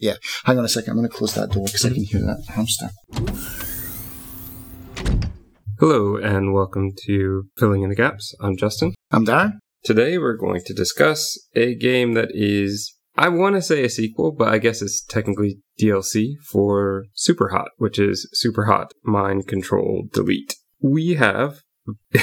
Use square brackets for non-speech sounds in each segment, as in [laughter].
Yeah. Hang on a second. I'm going to close that door because I can hear that hamster. Hello, and welcome to Filling in the Gaps. I'm Justin. I'm Darren. Today we're going to discuss a game that is, I want to say a sequel, but I guess it's technically DLC for Super Hot, which is Super Hot Mind Control Delete. We have,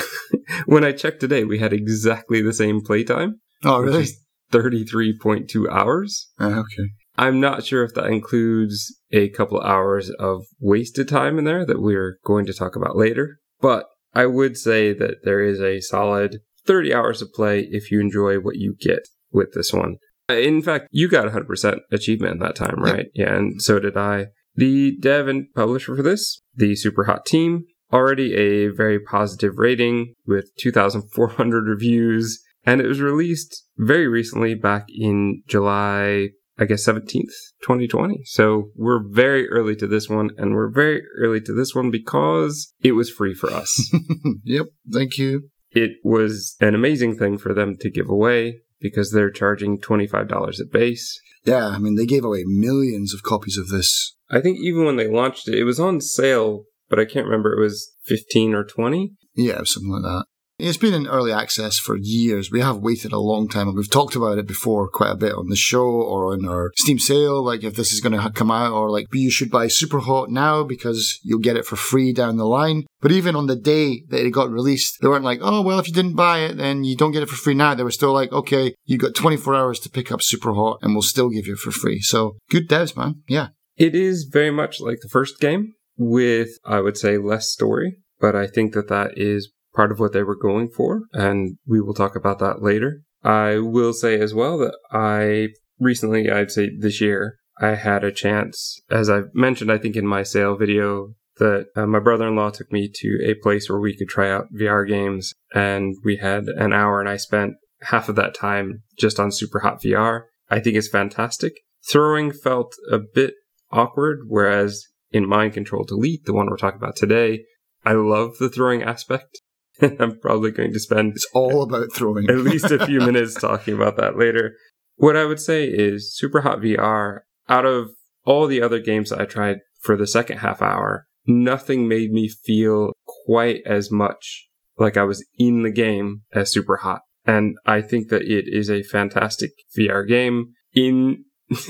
[laughs] when I checked today, we had exactly the same playtime. Oh, really? 33.2 hours. Uh, okay. I'm not sure if that includes a couple hours of wasted time in there that we're going to talk about later. But I would say that there is a solid 30 hours of play if you enjoy what you get with this one. Uh, in fact, you got 100% achievement in that time, right? Yeah, and so did I. The dev and publisher for this, the Super Hot team, already a very positive rating with 2,400 reviews, and it was released very recently back in July I guess 17th, 2020. So we're very early to this one, and we're very early to this one because it was free for us. [laughs] yep. Thank you. It was an amazing thing for them to give away because they're charging $25 at base. Yeah, I mean, they gave away millions of copies of this. I think even when they launched it, it was on sale, but I can't remember. It was 15 or 20. Yeah, something like that. It's been in early access for years. We have waited a long time, and we've talked about it before quite a bit on the show or on our Steam sale. Like if this is going to come out, or like you should buy Super Hot now because you'll get it for free down the line. But even on the day that it got released, they weren't like, oh well, if you didn't buy it, then you don't get it for free now. They were still like, okay, you got 24 hours to pick up Super Hot, and we'll still give you it for free. So good devs, man. Yeah. It is very much like the first game with, I would say, less story. But I think that that is part of what they were going for, and we will talk about that later. I will say as well that I recently, I'd say this year, I had a chance, as I mentioned, I think in my sale video, that uh, my brother in law took me to a place where we could try out VR games, and we had an hour, and I spent half of that time just on Super Hot VR. I think it's fantastic. Throwing felt a bit awkward, whereas in Mind Control Delete, the one we're talking about today, I love the throwing aspect. [laughs] I'm probably going to spend it's all about throwing at least a few [laughs] minutes talking about that later. What I would say is Super Hot VR, out of all the other games that I tried for the second half hour, nothing made me feel quite as much like I was in the game as Super Hot. And I think that it is a fantastic VR game. In [laughs]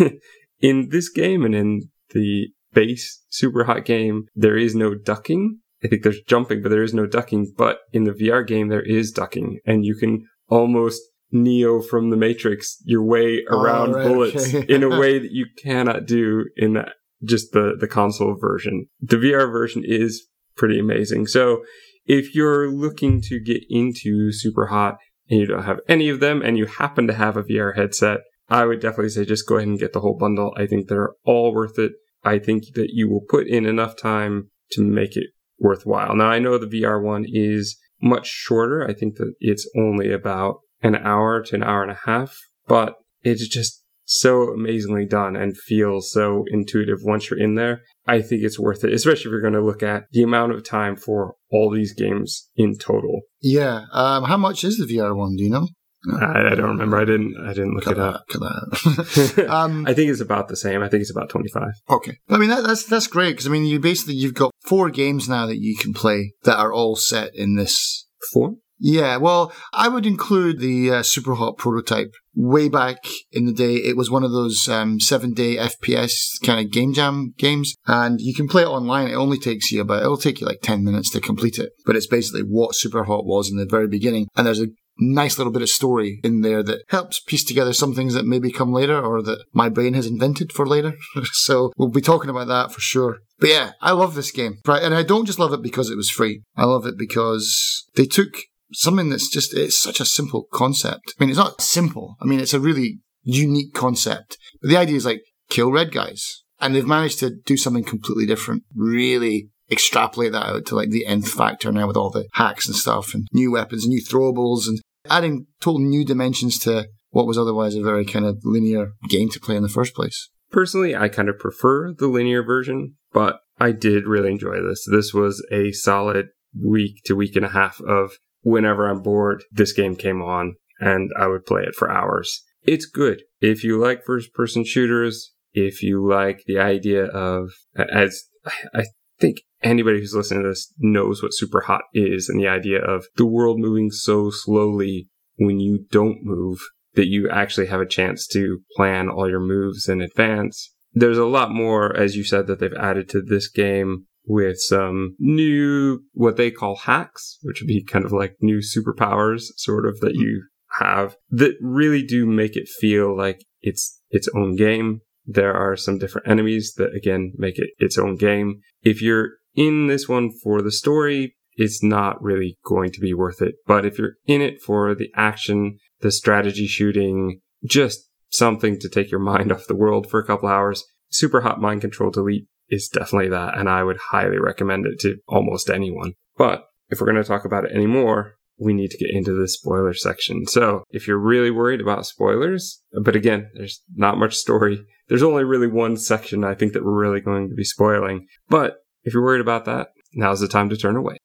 in this game and in the base Super Hot game, there is no ducking. I think there's jumping, but there is no ducking. But in the VR game, there is ducking, and you can almost Neo from the Matrix your way ah, around oh, right, bullets okay. in a [laughs] way that you cannot do in that, just the, the console version. The VR version is pretty amazing. So if you're looking to get into Super Hot and you don't have any of them and you happen to have a VR headset, I would definitely say just go ahead and get the whole bundle. I think they're all worth it. I think that you will put in enough time to make it worthwhile. Now, I know the VR one is much shorter. I think that it's only about an hour to an hour and a half, but it's just so amazingly done and feels so intuitive once you're in there. I think it's worth it, especially if you're going to look at the amount of time for all these games in total. Yeah. Um, how much is the VR one? Do you know? I, I, don't remember. I didn't. I didn't look cut it up. That, [laughs] um, I think it's about the same. I think it's about twenty five. Okay, I mean that, that's that's great because I mean you basically you've got four games now that you can play that are all set in this four. Yeah, well, I would include the uh, Super Hot prototype. Way back in the day, it was one of those um, seven day FPS kind of game jam games, and you can play it online. It only takes you about, it'll take you like 10 minutes to complete it. But it's basically what Super Hot was in the very beginning. And there's a nice little bit of story in there that helps piece together some things that maybe come later or that my brain has invented for later. [laughs] so we'll be talking about that for sure. But yeah, I love this game. Right. And I don't just love it because it was free. I love it because they took something that's just, it's such a simple concept. I mean, it's not simple. I mean, it's a really unique concept. But the idea is like kill red guys. And they've managed to do something completely different, really extrapolate that out to like the nth factor now with all the hacks and stuff and new weapons, new throwables and adding total new dimensions to what was otherwise a very kind of linear game to play in the first place. Personally, I kind of prefer the linear version, but I did really enjoy this. This was a solid week to week and a half of whenever I'm bored, this game came on and I would play it for hours. It's good. If you like first person shooters, if you like the idea of, as I think anybody who's listening to this knows what super hot is and the idea of the world moving so slowly when you don't move that you actually have a chance to plan all your moves in advance. There's a lot more, as you said, that they've added to this game with some new, what they call hacks, which would be kind of like new superpowers, sort of, that you have that really do make it feel like it's its own game. There are some different enemies that again make it its own game. If you're in this one for the story, it's not really going to be worth it. But if you're in it for the action, the strategy shooting, just something to take your mind [laughs] off the world for a couple hours, Super Hot Mind Control Delete is definitely that. And I would highly recommend it to almost anyone. But if we're going to talk about it anymore, we need to get into the spoiler section. So if you're really worried about spoilers, but again, there's not much story. There's only really one section I think that we're really going to be spoiling. But if you're worried about that, now's the time to turn away.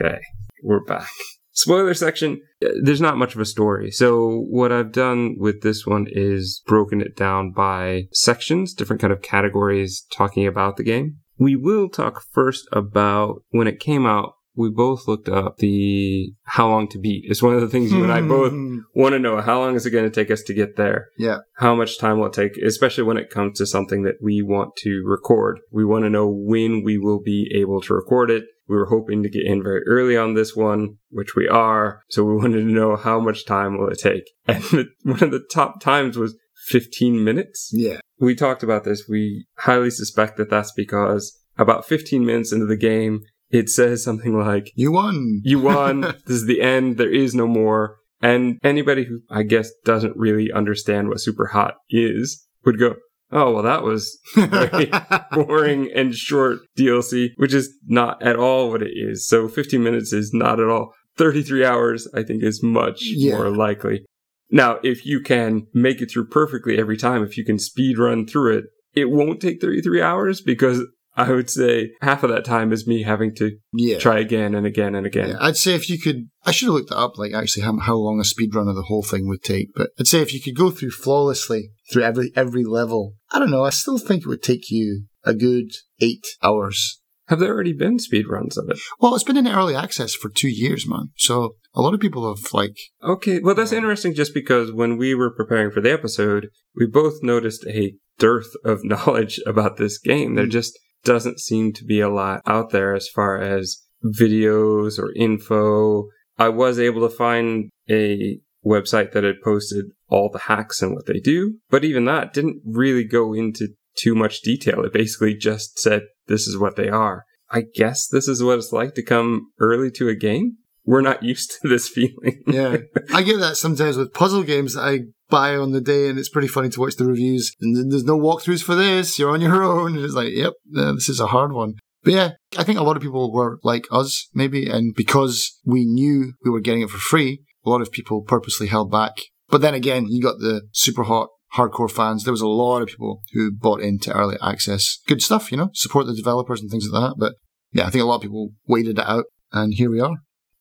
Okay, we're back. Spoiler section, uh, there's not much of a story. So what I've done with this one is broken it down by sections, different kind of categories talking about the game. We will talk first about when it came out. We both looked up the how long to beat. It's one of the things you and I both hmm. want to know. How long is it going to take us to get there? Yeah. How much time will it take, especially when it comes to something that we want to record? We want to know when we will be able to record it. We were hoping to get in very early on this one, which we are. So we [laughs] wanted to know how much time will it take. And the, [laughs] one of the top times was 15 minutes. Yeah. We talked about this. We highly suspect that that's because about 15 minutes into the game, it says something like, You won. You won. [laughs] this is the end. There is no more. And anybody who I guess doesn't really understand what super hot is would go, Oh, well, that was [laughs] very boring and short DLC, which is not at all what it is. So 15 minutes is not at all. 33 hours, I think, is much Yeah. more likely. Now, if you can make it through perfectly every time, if you can speed run through it, it won't take 33 hours because I would say half of that time is me having to yeah. try again and again and again. Yeah, I'd say if you could, I should have looked that up, like actually how, how long a speed run of the whole thing would take. But I'd say if you could go through flawlessly through every every level, I don't know. I still think it would take you a good eight hours. Have there already been speed runs of it? Well, it's been in early access for two years, man. So a lot of people have like, Okay, well, that's interesting just because when we were preparing for the episode, we both noticed a dearth of [laughs] knowledge about this game. There Mm. just doesn't seem to be a lot out there as far as videos or info. I was able to find a website that had posted all the hacks and what they do, but even that didn't really go into too much detail. It basically just said, this is what they are. I guess this is what it's like to come early to a game. We're not used to this feeling. yeah, [laughs] I get that sometimes with puzzle games that I buy on the day, and it's pretty funny to watch the reviews. And there's no walkthroughs for this. You're on your [laughs] own. And it's like, yep, this is a hard one. But yeah, I think a lot of people were like us, maybe, and because we knew we were getting it for free, a lot of people purposely held back. But then again, you got the super hot hardcore fans. There was a lot of people who bought into early access. Good stuff, you know, support the developers and things like that. But yeah, I think a lot of people waited it out, and here we are.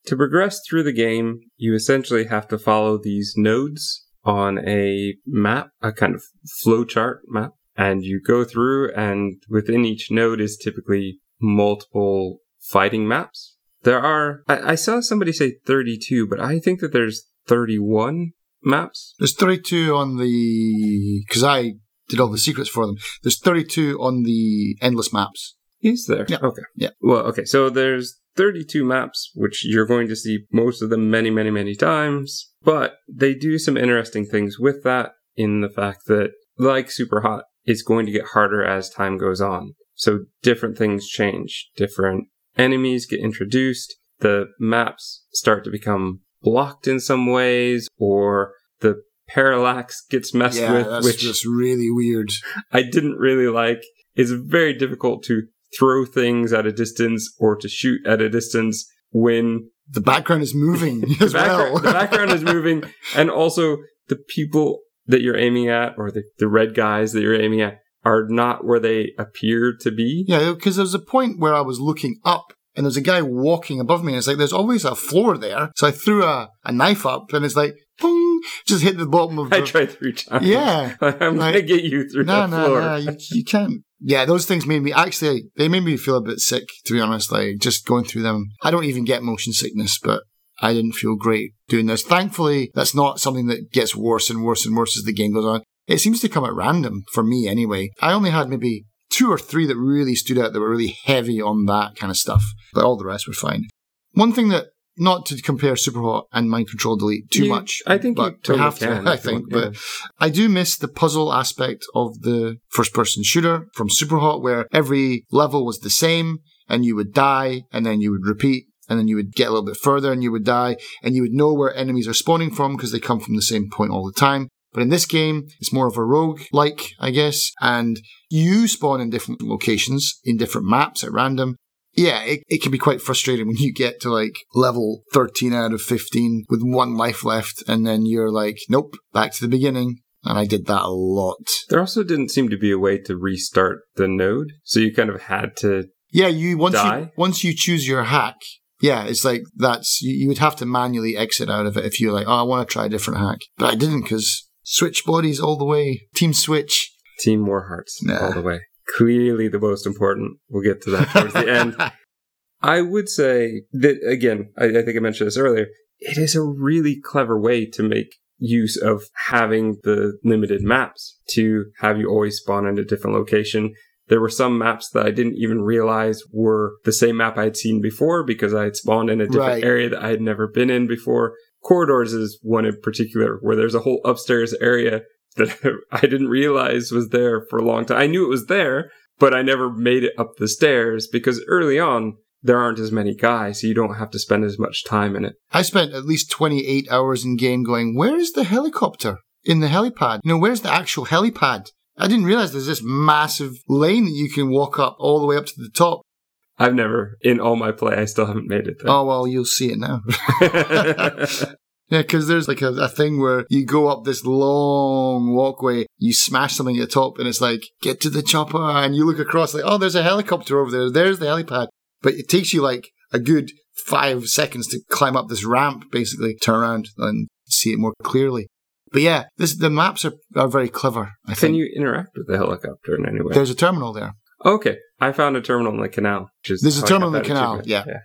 To progress through the game, you essentially have to follow these nodes on a map, a kind of flowchart map. And you go through, and within each node is typically multiple fighting maps. There are, I, I saw somebody say 32, but I think that there's 31 maps. There's 32 on the because I did all the secrets for them. There's 32 on the endless maps. Is there? Yeah. Okay. Yeah. Well, okay. So there's 32 maps, which you're going to see most of them many, many, many times. But they do some interesting things with that in the fact that, like Super Hot, it's going to get harder as time goes on. So different things change. Different enemies get introduced. The maps start to become blocked in some ways, or the parallax gets messed yeah, with, that's which just really weird. I didn't really like. It's very difficult to throw things at a distance or to shoot at a distance when The background is moving [laughs] the, as background, well. the background is moving [laughs] and also the people that you're aiming at or the, the red guys that you're aiming at are not where they appear to be. yeah, because there was a point where I was looking up. And there's a guy walking above me, and it's like there's always a floor there. So I threw a, a knife up, and it's like, boom, just hit the bottom of the. I tried three times. Yeah. [laughs] I'm Like- gonna get you through No, the no, floor. no, you, you can't. Yeah, those things made me actually. They made me feel a bit sick, to be honest. Like just going through them. I don't even get motion sickness, but I didn't feel great doing this. Thankfully, that's not something that gets worse and worse and worse as the game goes on. It seems to come at random for me, anyway. I only had maybe two or three that really stood out that were really heavy on that kind of stuff, but all the rest were fine. One thing that. Not to compare Superhot and Mind Control Delete too You- much. I think you but totally we have to, [laughs] I think. want, But I do miss the puzzle aspect of the first person shooter from Superhot, where every level was the same and you would die and then you would repeat and then you would get a little bit further and you would die and you would know where enemies are spawning from because they come from the same point all the time. But in this game, it's more of a rogue like, I guess, and you spawn in different locations, in different maps at random. Yeah, it, it can be quite frustrating when you get to like level 13 out of 15 with one life left and then you're like, nope, back to the beginning. And I did that a lot. There also didn't seem to be a way to restart the node, so you kind of had to. Yeah, you once you once you choose your hack, yeah, it's like that's you, you would have to manually exit out of it if you're like, oh, I want to try a different hack, but I didn't because switch bodies all the way, team switch. Team war Hearts Nah. all the way. Clearly the most important. We'll get to that towards the end. [laughs] I would say that, again, I, I think I mentioned this earlier, it is a really clever way to make use of having the limited maps to have you always spawn in a different location. There were some maps that I didn't even realize were the same map I had seen before because I had spawned in a different Right. area that I had never been in before. Corridors is one in particular where there's a whole upstairs area [laughs] that I didn't realize was there for a long time. I knew it was there, but I never made it up the stairs because early on there aren't as many guys, so you don't have to spend as much time in it. I spent at least 28 hours in game going, where is the helicopter in the helipad? You know, where's the actual helipad? I didn't realize there's this massive lane that you can walk up all the way up to the top. I've never, in all my play, I still haven't made it there. Oh, well, you'll see it now. [laughs] [laughs] Yeah, because there's like a, a thing where you go up this long walkway, you smash something at the top, and it's like, get to the chopper, and you look across, like, oh, there's a helicopter over there. There's the helipad. But it takes you like a good five seconds to climb up this ramp, basically, turn around and see it more clearly. But yeah, this the maps are, are very clever. I Can think you interact with the helicopter in any way? there's a terminal there. okay, I found a terminal in the canal. There's a terminal in the canal, achievement. yeah.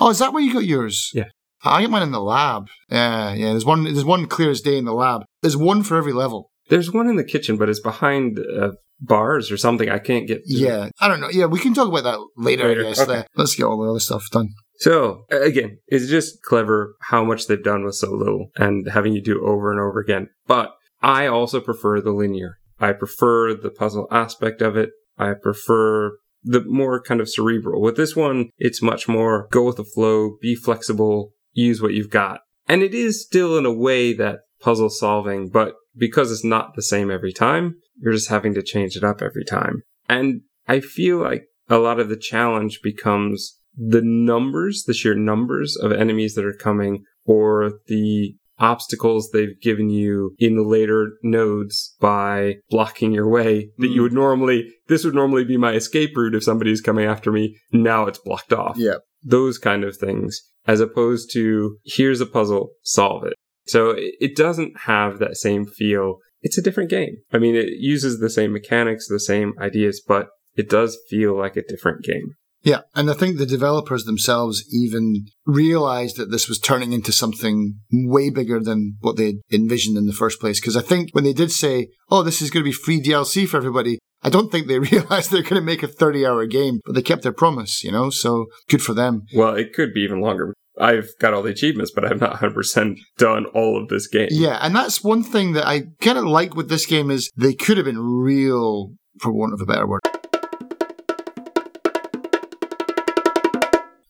Oh, is that where you got yours? Yeah. I get mine in the lab. Yeah, yeah. There's one. There's one clear as day in the lab. There's one for every level. There's one in the kitchen, but it's behind uh, bars or something. I can't get. Yeah, I don't know. Yeah, we can talk about that later. Later, I guess. okay. Let's get all the other stuff done. So again, it's just clever how much they've done with so little and having you do over and over again. But I also prefer the linear. I prefer the puzzle aspect of it. I prefer the more kind of cerebral. With this one, it's much more go with the flow, be flexible, use what you've got. And it is still in a way that puzzle solving, but because it's not the same every time, you're just having to change it up every time. And I feel like a lot of the challenge becomes the numbers, the sheer numbers of enemies that are coming, or the obstacles they've given you in the later nodes by blocking your way that you Mm. would normally, this would normally be my escape route if somebody's coming after me. Now it's blocked off. Yeah. Those kind of things, as opposed to here's a puzzle, solve it. So it doesn't have that same feel. It's a different game. I mean, it uses the same mechanics, the same ideas, but it does feel like a different game. Yeah, and I think the developers themselves even realized that this was turning into something way bigger than what they envisioned in the first place. Because I think when they did say, "Oh, this is going to be free DLC for everybody," I don't think they [laughs] realized they're going to make a thirty-hour game, but they kept their promise. You know, so good for them. Well, it could be even longer. I've got all the achievements, but I've not 100% done all of this game. Yeah, and that's one thing that I kind of like with this game is they could have been real, for want of a better word,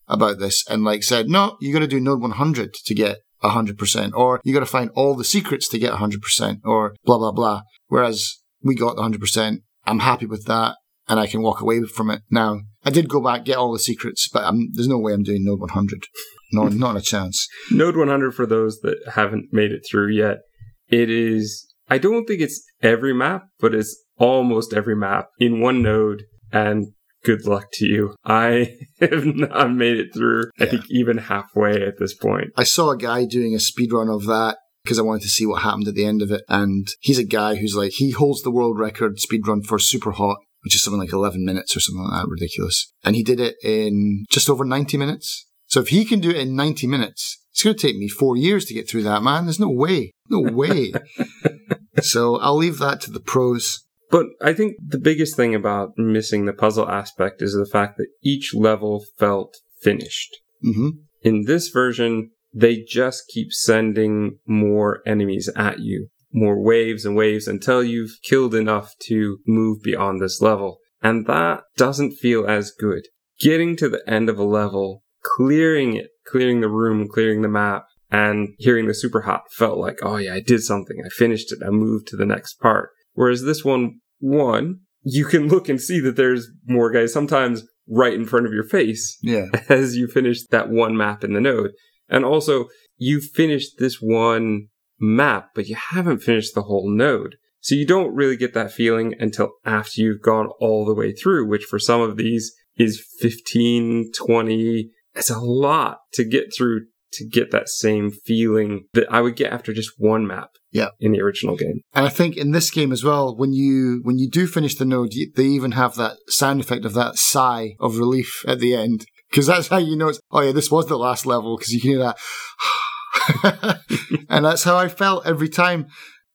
about this and like said, no, you got to do node 100 to get 100%, or you got to find all the secrets to get 100%, or blah, blah, blah. Whereas we got the 100%. I'm happy with that and I can walk away from it now. I did go back, get all the secrets, but I'm, there's no way I'm doing node 100. No, [laughs] not a chance. Node 100 for those that haven't made it through yet. It is, I don't think it's every map, but it's almost every map in one node. And good luck to you. I [laughs] have not made it through, I Yeah. think, even halfway at this point. I saw a guy doing a speed run of that because I wanted to see what happened at the end of it. And he's a guy who's like, he holds the world record speed run for Super Hot, which is something like 11 minutes or something like that, ridiculous. And he did it in just over 90 minutes. So if he can do it in 90 minutes, it's going to take me four years to get through that, man. There's no way. No way. [laughs] so I'll leave that to the pros. But I think the biggest thing about missing the puzzle aspect is the fact that each level felt finished. hmm In this version, they just keep sending more enemies at you, more waves and waves until you've killed enough to move beyond this level. And that doesn't feel as good. Getting to the end of a level, clearing it, clearing the room, clearing the map, and hearing the super hot felt like, oh yeah, I did something. I finished it. I moved to the next part. Whereas this one, one, you can [laughs] look and see that there's more guys sometimes right in front of your face Yeah. [laughs] as you finish that one map in the node. And also, you finished this one map, but you haven't finished the whole node. So you don't really get that feeling until after you've gone all the way through, which for some of these is 15, 20. It's a lot to get through to get that same feeling that I would get after just one map. Yeah. In the original game. And I think in this game as well, when you when you do finish the node, you, they even have that sound effect of that sigh of relief at the end, because that's how you know it's. Oh yeah, this was the last level, because you can hear that, [sighs] and that's how I felt every time.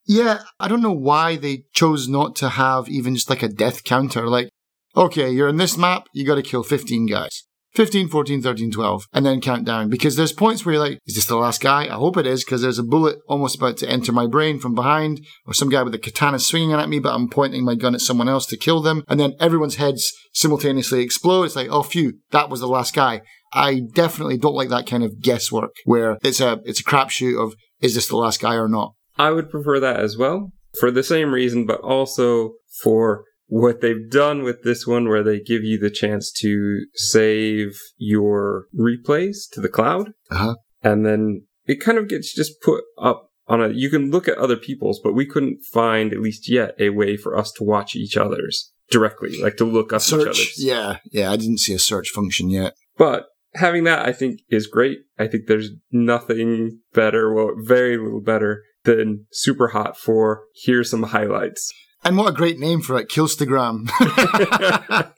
Yeah, I don't know why they chose not to have even just like a death counter. Like, okay, you're in this map, you got to kill 15 guys. 15, 14, 13, 12, and then count down. Because there's points where you're like, is this the last guy? I hope it is, because there's a bullet almost about to enter my brain from behind, or some guy with a katana swinging at me, but I'm pointing my gun at someone else to kill them. And then everyone's heads simultaneously explode. It's like, oh, phew, that was the last guy. I definitely don't like that kind of guesswork where it's a, it's a crapshoot of, is this the last guy or not? I would prefer that as well for the same reason, but also for what they've done with this one, where they give you the chance to save your replays to the cloud. Uh-huh. And then it kind of gets just put up on a, you can look at other people's, but we couldn't find, at least yet, a way for us to watch each other's directly, like to look up each Search. other's. Yeah. Yeah. I didn't see a search function yet. But having that, I think, is great. I think there's nothing better, well, very little better than Super Hot for here's some highlights. And what a great name for it, Killstagram. [laughs]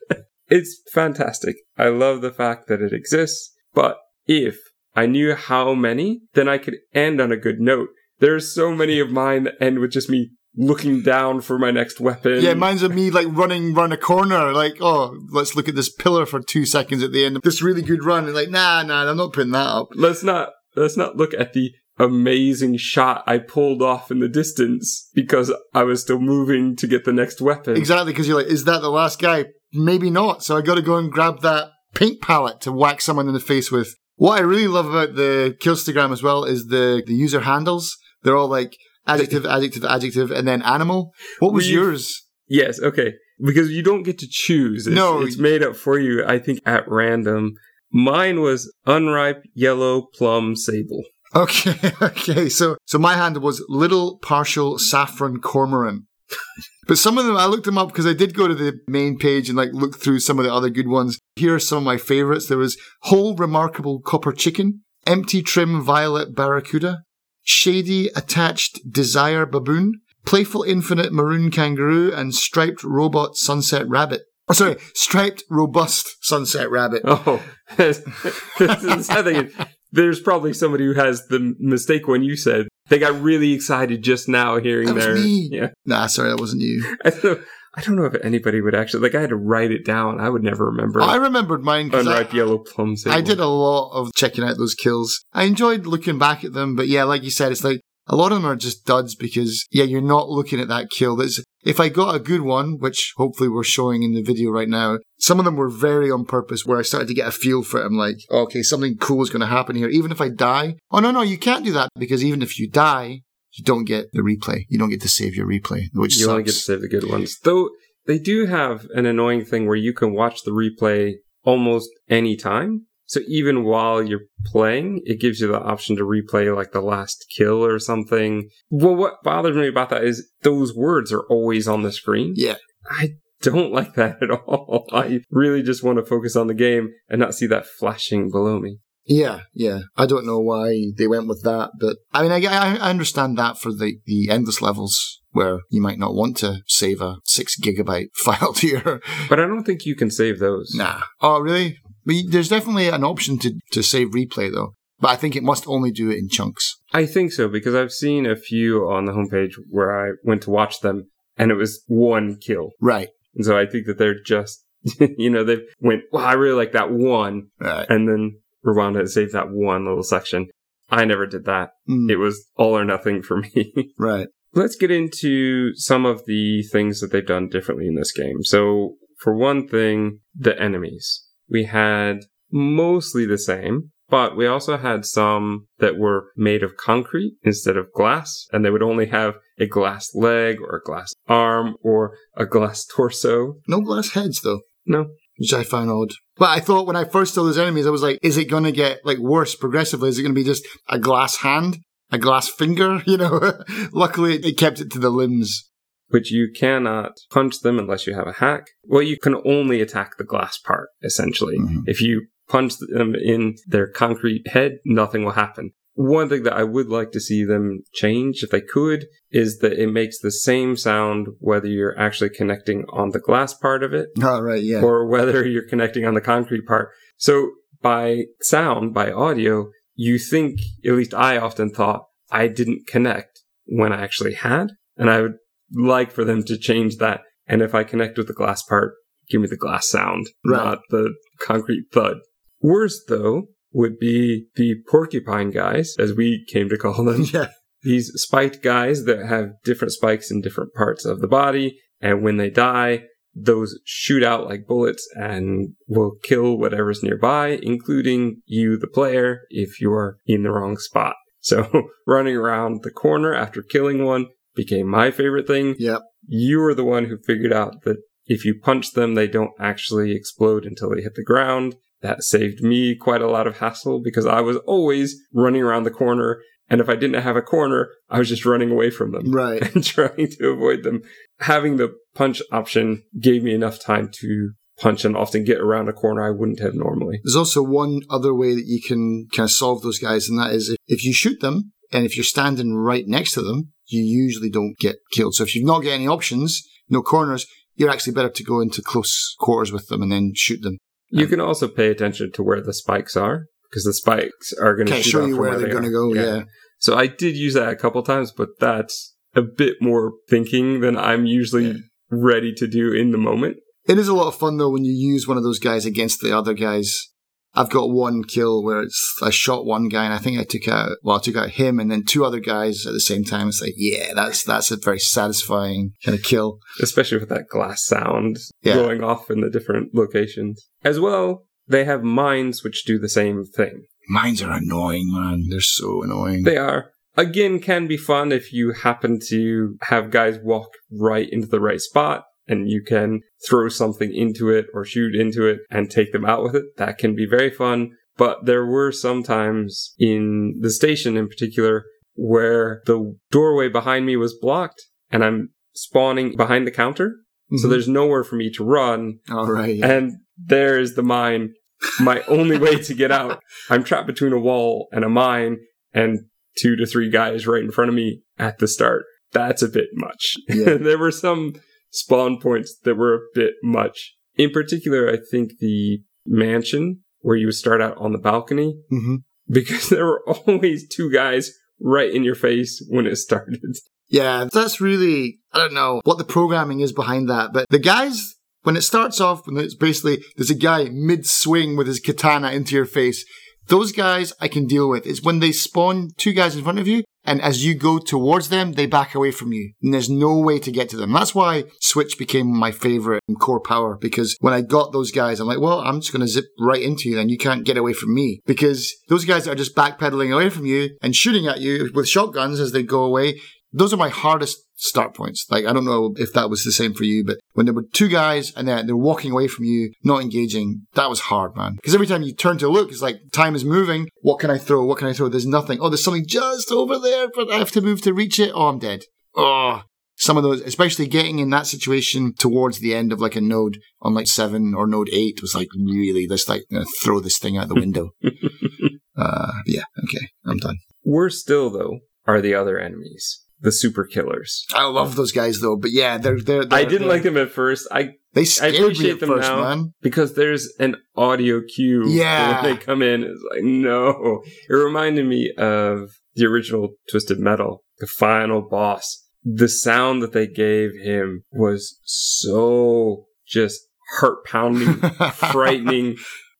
it's fantastic. I love the fact that it exists, but if I knew how many, then I could end on a good note. There's so many of mine that end with just me looking down for my next weapon. Yeah, mine's of me like running round a corner, like, oh, let's look at this pillar for two seconds at the end of this really good run. And like, nah, nah, I'm not putting that up. Let's not let's not look at the amazing shot I pulled off in the distance because I was still moving to get the next weapon. Exactly, because you're like, is that the last guy? Maybe not. So I got to go and grab that paint palette to whack someone in the face with. What I really love about the Killstagram as well is the, the user handles. They're all like adjective, adjective, adjective, and then animal. What was We've- yours? Yes, okay. Because you don't get to choose. It's, No. it's made up for you, I think, at random. Mine was unripe yellow plum sable. Okay, [laughs] okay. So, so my handle was little partial saffron cormorant. [laughs] but some of them, I looked them up because I did go to the main page and like look through some of the other good ones. Here are some of my favorites. There was whole remarkable copper chicken, empty trim violet barracuda, shady attached desire baboon, playful infinite maroon kangaroo, and striped robot sunset rabbit. Oh, sorry, striped robust sunset rabbit. Oh, [laughs] thing is, there's probably somebody who has the mistake when you said they got really excited just now hearing That was their. me. Yeah, Nah, sorry, that wasn't you. [laughs] I don't, know, I don't know if anybody would actually like. I had to write it down. I would never remember. I remembered mine because I, unripe yellow plum sable. I did a lot of checking out those kills. I enjoyed looking back at them, but yeah, like you said, it's like a lot of them are just duds because yeah, you're not looking at that kill. That's if I got a good one, which hopefully we're showing in the video right now. Some of them were very on purpose, where I started to get a feel for it. I'm like, okay, something cool is going to happen here. Even if I die, oh no, no, you can't do that because even if you die, you don't get the replay. You don't get to save your replay, which is You sucks. only get to save the good ones. Though they do have an annoying thing where you can watch the replay almost any time. So even while you're playing, it gives you the option to replay like the last kill or something. Well, what bothers me about that is those words are always on the screen. yeah, I don't [laughs] like that at all. [laughs] I really just want to focus on the game and not see that flashing below me. Yeah, yeah. I don't know why they went with that, but I mean, I, I understand that for the, the endless levels where you might not want to save a six gigabyte [laughs] file to your. But I don't think you can save those. Nah. Oh, really? But there's definitely an option to, to save replay though. But I think it must only do it in chunks. I think so because I've seen a few on the homepage where I went to watch them and it was one kill. Right. And so I think that they're just, [laughs] you know, they went, well, I really like that one. Right. And then rewound it and saved that one little section. I never did that. Mm, It was all or nothing for me. [laughs] right. Let's get into some of the things that they've done differently in this game. So, for one thing, the enemies. We had mostly the same, but we also had some that were made of concrete instead of glass, and they would only have a glass leg or a glass arm or a glass [laughs] torso. No glass heads though. No. Which I found odd. But I thought when I first saw those enemies, I was like, is it going to get like worse progressively? Is it going to be just a glass hand? A glass finger? [laughs] You know? [laughs] Luckily, it kept it to the limbs. Which you cannot punch them unless you have a hack. Well, you can only attack the glass part, essentially. Mhm. If you punch them in their concrete head, nothing will happen. One thing that I would like to see them change, if they could, is that it makes the same sound whether you're actually connecting on the glass part of it Oh, right, yeah. or whether you're connecting on the concrete part. So by sound, by audio, you think, at least I often thought, I didn't connect when I actually had. And I would like for them to change that. And if I connect with the glass part, give me the glass sound, Right. not the concrete thud. Worse though would be the porcupine guys, as we came to call them [laughs] yeah. these spiked guys that have different spikes in different parts of the body. And when they die, those shoot out like bullets and will kill whatever's nearby, including you, the player, if you're in the wrong spot. So [laughs] running around the corner after killing one became my favorite thing. Yep. You were the one who figured out that if you punch them, they don't actually explode until they hit the ground. That saved me quite a lot of hassle because I was always running around the corner. And if I didn't have a corner, I was just running away from them Right. [laughs] and trying to avoid them. Having the punch option gave me enough time to punch and often get around a corner I wouldn't have normally. There's also one other way that you can kind of solve those guys, and that is if, if you shoot them and if you're standing right next to them, you usually don't get killed. So if you've not got any options, no corners, you're actually better to go into close quarters with them and then shoot them. You can also pay attention to where the spikes are because the spikes are going to show you where they're going to go. Yeah. So I did use that a couple times, but that's a bit more thinking than I'm usually Yeah. ready to do in the moment. It is a lot of fun though when you use one of those guys against the other guys. I've got one kill where it's I shot one guy and I think I took out well I took out him and then two other guys at the same time. It's like yeah, that's that's a very satisfying kind of kill. especially with that glass sound Yeah. going off in the different locations. As well, they have mines which do the same thing. Mines are annoying, man. They're so annoying. They are, again, can be fun if you happen to have guys walk right into the right spot and you can throw something into it or shoot into it and take them out with it. That can be very fun. But there were some times in the station in particular where the doorway behind me was blocked and I'm spawning behind the counter. So Mhm. there's nowhere for me to run. all right. Yeah. And there's the mine. My [laughs] only way to get out. I'm trapped between a wall and a mine and two to three guys right in front of me at the start. That's a bit much. [laughs] Yeah. there were some spawn points that were a bit much. In particular, I think the mansion where you would start out on the balcony hmm because [laughs] there were always two guys right in your face when it started. Yeah, that's really, I don't know what the programming is behind that, but the guys, when it starts off, when it's basically, there's a guy mid swing with his katana into your face, those guys I can deal with. It's when they spawn two guys in front of you, and as you go towards them, they back away from you, and there's no way to get to them. That's why Switch became my favorite core power, because when I got those guys, I'm like, well, I'm just going to zip right into you, then you can't get away from me. Because those guys are just backpedaling away from you and shooting at you with shotguns as they go away, those are my hardest start points. Like, I don't know if that was the same for you, but when there were two guys and then they're walking away from you, not engaging, that was hard, man. Because every time you turn to look, it's like time is moving. What can I throw? What can I throw? There's nothing. Oh, there's something just over there, but I have to move to reach it. Oh, I'm dead. Oh, some of those, especially getting in that situation towards the end of like a node on like seven or node eight was like really, let's like you know, throw this thing out the window. [laughs] uh, yeah, okay, I'm done. Worse still, though, are the other enemies. The super killers. I love those guys though, but yeah, they're they're. they're I didn't they're, like them at first. I They scared me appreciate at them first, now. man. because there's an audio cue. Yeah. When they come in, it's like, no. It reminded me of the original Twisted Metal, the final boss. The sound that they gave him was so just heart pounding, [laughs] frightening.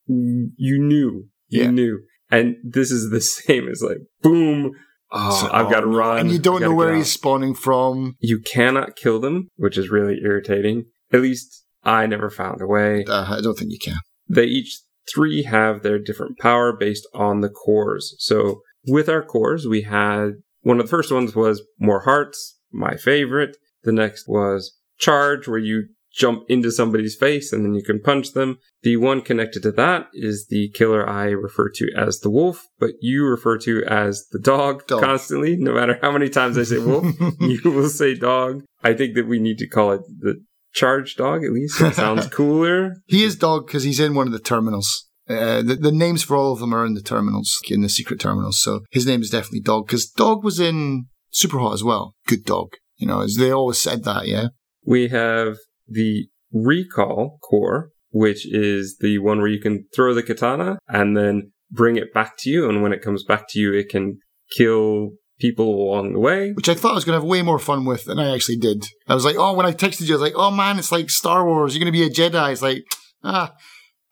You knew. You Yeah. knew. And this is the [laughs] same as like, boom. Oh, So- I've got to oh, run. and you don't know where he's spawning from. You cannot kill them, which is really irritating. At least I never found a way. Uh, I don't think you can. They each three have their different power based on the cores. So with our cores, we had one of the first ones was more hearts, my favorite. The next was charge, where you jump into somebody's face and then you can punch them. The one connected to that is the killer I refer to as the wolf, but you refer to as the dog, Dog. constantly. No matter how many times I say wolf, [laughs] you will say dog. I think that we need to call it the charge dog at least. It sounds [laughs] cooler. He is dog because he's in one of the terminals. Uh, the, the names for all of them are in the terminals, in the secret terminals. So his name is definitely dog because dog was in Superhot as well. Good dog. You know, as they always said that, yeah. We have the recall core, which is the one where you can throw the katana and then bring it back to you. And when it comes back to you, it can kill people along the way. Which I thought I was going to have way more fun with than I actually did. I was like, oh, when I texted you, I was like, oh man, it's like Star Wars. You're going to be a Jedi. It's like, ah,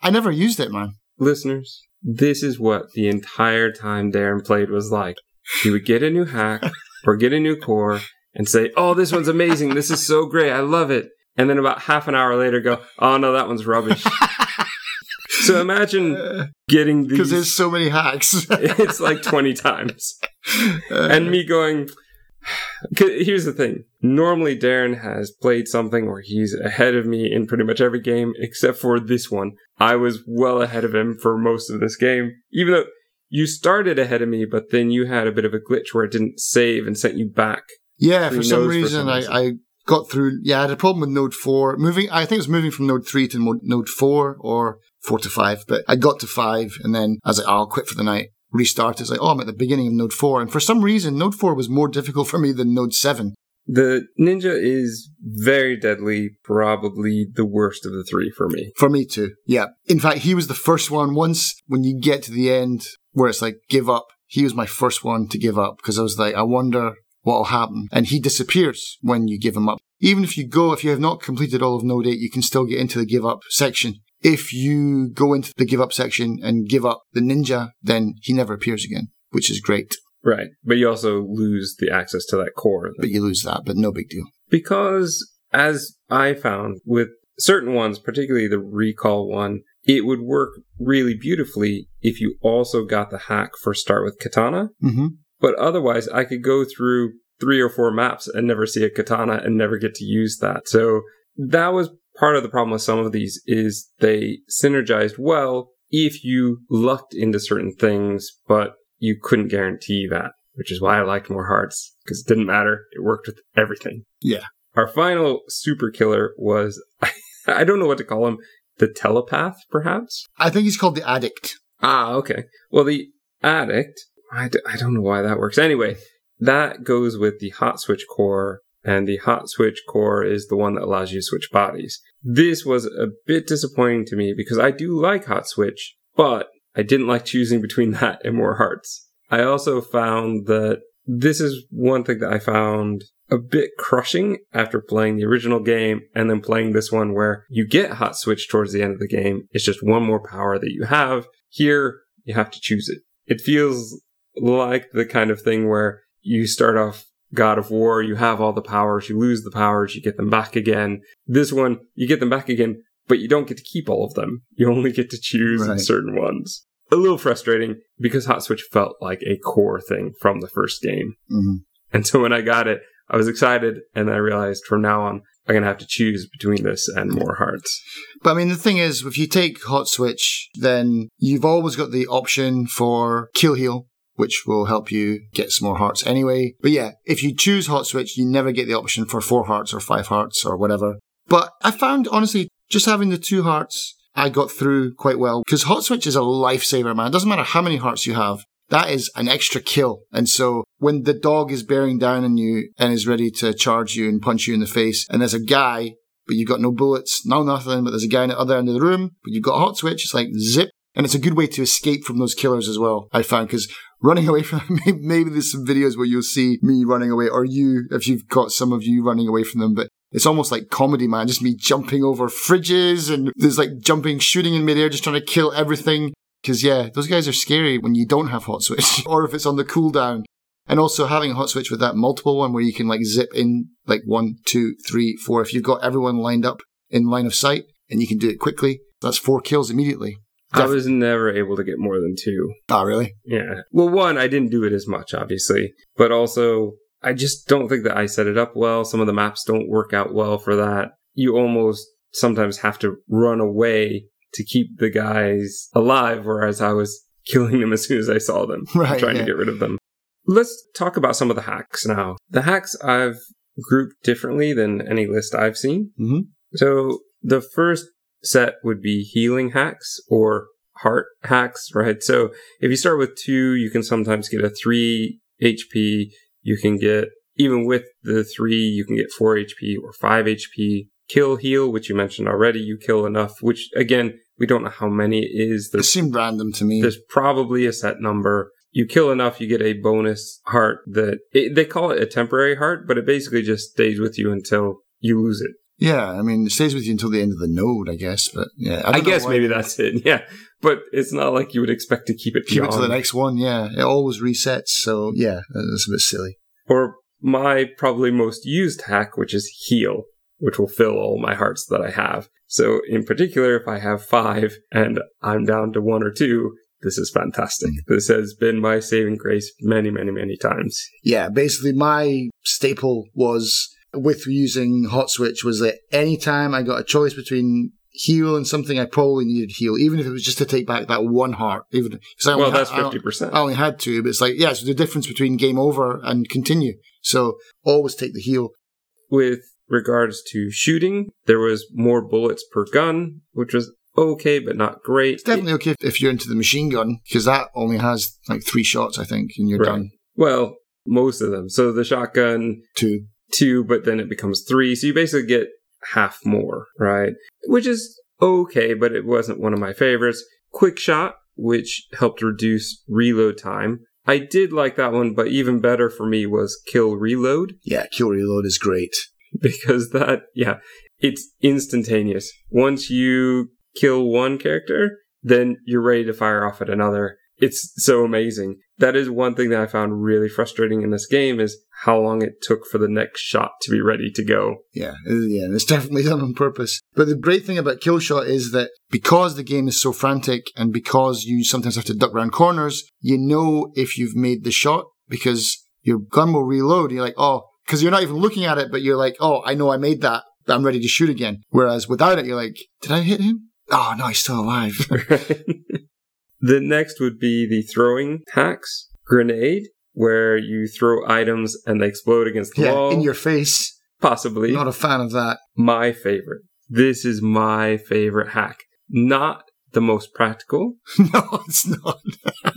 I never used it, man. Listeners, this is what the entire time Darren played was like. He would get a new hack or get a new core and say, oh, this one's amazing. This is so great. I love it. And then about half an hour later go, oh no, that one's rubbish. [laughs] so imagine getting [laughs] these. Because there's so many hacks. [laughs] it's like 20 times. and me going, [sighs] here's the thing. Normally, Darren has played something where he's ahead of me in pretty much every game except for this one. I was well ahead of him for most of this game, even though you started ahead of me, but then you had a bit of a glitch where it didn't save and sent you back. Yeah, for some knows for reason, I, reason. I got through. Yeah, I had a problem with Node 4. Moving, I think it was moving from Node 3 to Mo- Node 4 or 4 to 5, but I got to 5 and then I was like, oh, I'll quit for the night. Restart. It's like, oh, I'm at the beginning of Node 4. And for some reason, Node 4 was more difficult for me than Node 7. The ninja is very deadly, probably the worst of the three for me. For me too. Yeah. In fact, he was the first one. Once when you get to the end where it's like, give up, he was my first one to give up because I was like, I wonder what'll happen. And he disappears when you give him up. Even if you go, if you have not completed all of Node 8, you can still get into the give up section. If you go into the give up section and give up the ninja, then he never appears again, which is great. Right. But you also lose the access to that core. But you lose that, but no big deal. Because, as I found with certain ones, particularly the recall one, it would work really beautifully if you also got the hack for Start with Katana. hmm But otherwise, I could go through three or four maps and never see a katana and never get to use that. So that was part of the problem with some of these is they synergized well if you lucked into certain things, but you couldn't guarantee that, which is why I liked more hearts because it didn't matter. It worked with everything. Yeah. Our final super killer was, [laughs] I don't know what to call him, the telepath, perhaps? I think he's called the addict. Ah, okay. Well, the addict, I, d- I don't know why that works. Anyway, that goes with the hot switch core, and the hot switch core is the one that allows you to switch bodies. This was a bit disappointing to me because I do like hot switch, but I didn't like choosing between [laughs] that and more hearts. I also found that this is one thing that I found a bit crushing after playing the original game and then playing this one where you get hot switch towards the end of the game. It's just one more power that you have. Here, you have to choose it. It feels like the kind of thing where you start off God of War, you have all the powers, you lose the powers, you get them back again. This one, you get them back again, but you don't get to keep all of them. You only get to choose Right. certain ones. A little frustrating because Hot Switch felt like a core thing from the first game. hmm And so when I got it, I was excited and I realized from now on, I'm going to have to choose between this and more hearts. But I mean, the thing is, if you take Hot Switch, then you've always got the option for Kill Heal, which will help you get some more hearts anyway. But yeah, if you choose hot switch, you never get the option for four hearts or five hearts or whatever. But I found honestly, just having the two hearts, I got through quite well because hot switch is a lifesaver, man. It doesn't matter how many hearts you have. That is an extra kill. And so when the dog is bearing down on you and is ready to charge you and punch you in the face, and there's a guy but you've got no bullets, no nothing, but there's a guy in the other end of the room, but you've got a hot switch, it's like zip. And it's a good way to escape from those killers as well, I found, because running away from [laughs] maybe there's some videos where you'll see me running away, or you, if you've got some of you running away from them, but it's almost like comedy, man. Just me jumping over fridges and there's like jumping, shooting in midair, just trying to kill everything. Cause yeah, those guys are scary when you don't have hot switch [laughs] or if it's on the cooldown. And also having a hot switch with that multiple one where you can like zip in like one, two, three, four. If you've got everyone lined up in line of sight and you can do it quickly, that's four kills immediately. I was never able to get more than two. Oh, really? Yeah. Well, one, I didn't do it as much, obviously, but also I just don't think that I set it up well. Some of the maps don't work out well for that. You almost sometimes have to run away to keep the guys alive, whereas I was [laughs] killing them as soon as I saw them, [laughs] right, trying yeah. to get rid of them. Let's talk about some of the hacks now. The hacks I've grouped differently than any list I've seen. Mm-hmm. So the first set would be healing hacks or heart hacks, right? So if you start with two, you can sometimes get a three HP. You can get, even with the three, you can get four HP or five HP. Kill heal, which you mentioned already, you kill enough, which again, we don't know how many it is. There's, it seemed random to me. There's probably a set number you kill enough, you get a bonus heart that it, they call it a temporary heart, but it basically just stays with you until you lose it. Yeah, I mean, it stays with you until the end of the node, I guess. But yeah, I, I guess maybe that's it. [laughs] Yeah, but it's not like you would expect to keep it. Keep beyond. it to the next one. Yeah, it always resets. So yeah, it's a bit silly. Or my probably most used hack, which is heal, which will fill all my hearts that I have. So in particular, if I have five and I'm down to one or two, this is fantastic. Mm. This has been my saving grace many, many, many times. Yeah, basically my staple was with using hot switch was that anytime I got a choice between heal and something I probably needed heal, even if it was just to take back that one heart. Even I well, that's fifty percent. I, I only had two, but it's like yeah, so the difference between game over and continue. So always take the heal. With regards to shooting, there was more bullets per gun, which was okay, but not great. It's definitely okay if you're into the machine gun because that only has like three shots, I think, and you're right. done. Well, most of them. So the shotgun, two, two, but then it becomes three. So you basically get half more, right? Which is okay, but it wasn't one of my favorites. Quick shot, which helped reduce reload time. I did like that one, but even better for me was kill reload. Yeah, kill reload is great. [laughs] Because that, yeah, it's instantaneous. Once you kill one character, then you're ready to fire off at another. It's so amazing. That is one thing that I found really frustrating in this game is how long it took for the next shot to be ready to go. Yeah, yeah, and it's [laughs] definitely done on purpose. But the great thing about Killshot is that because the game is so frantic and because you sometimes have to duck around corners, you know if you've made the shot because your gun will reload. You're like, oh, because you're not even looking at it, but you're like, oh, I know I made that. I'm ready to shoot again. Whereas without it, you're like, did I hit him? Oh, no, he's still alive. [laughs] [laughs] the next would be the throwing hacks. Grenade, where you throw items and they explode against the yeah, wall. in your face. Possibly. Not a fan of that. My favorite. This is my favorite hack. Not the most practical. [laughs] no, it's not.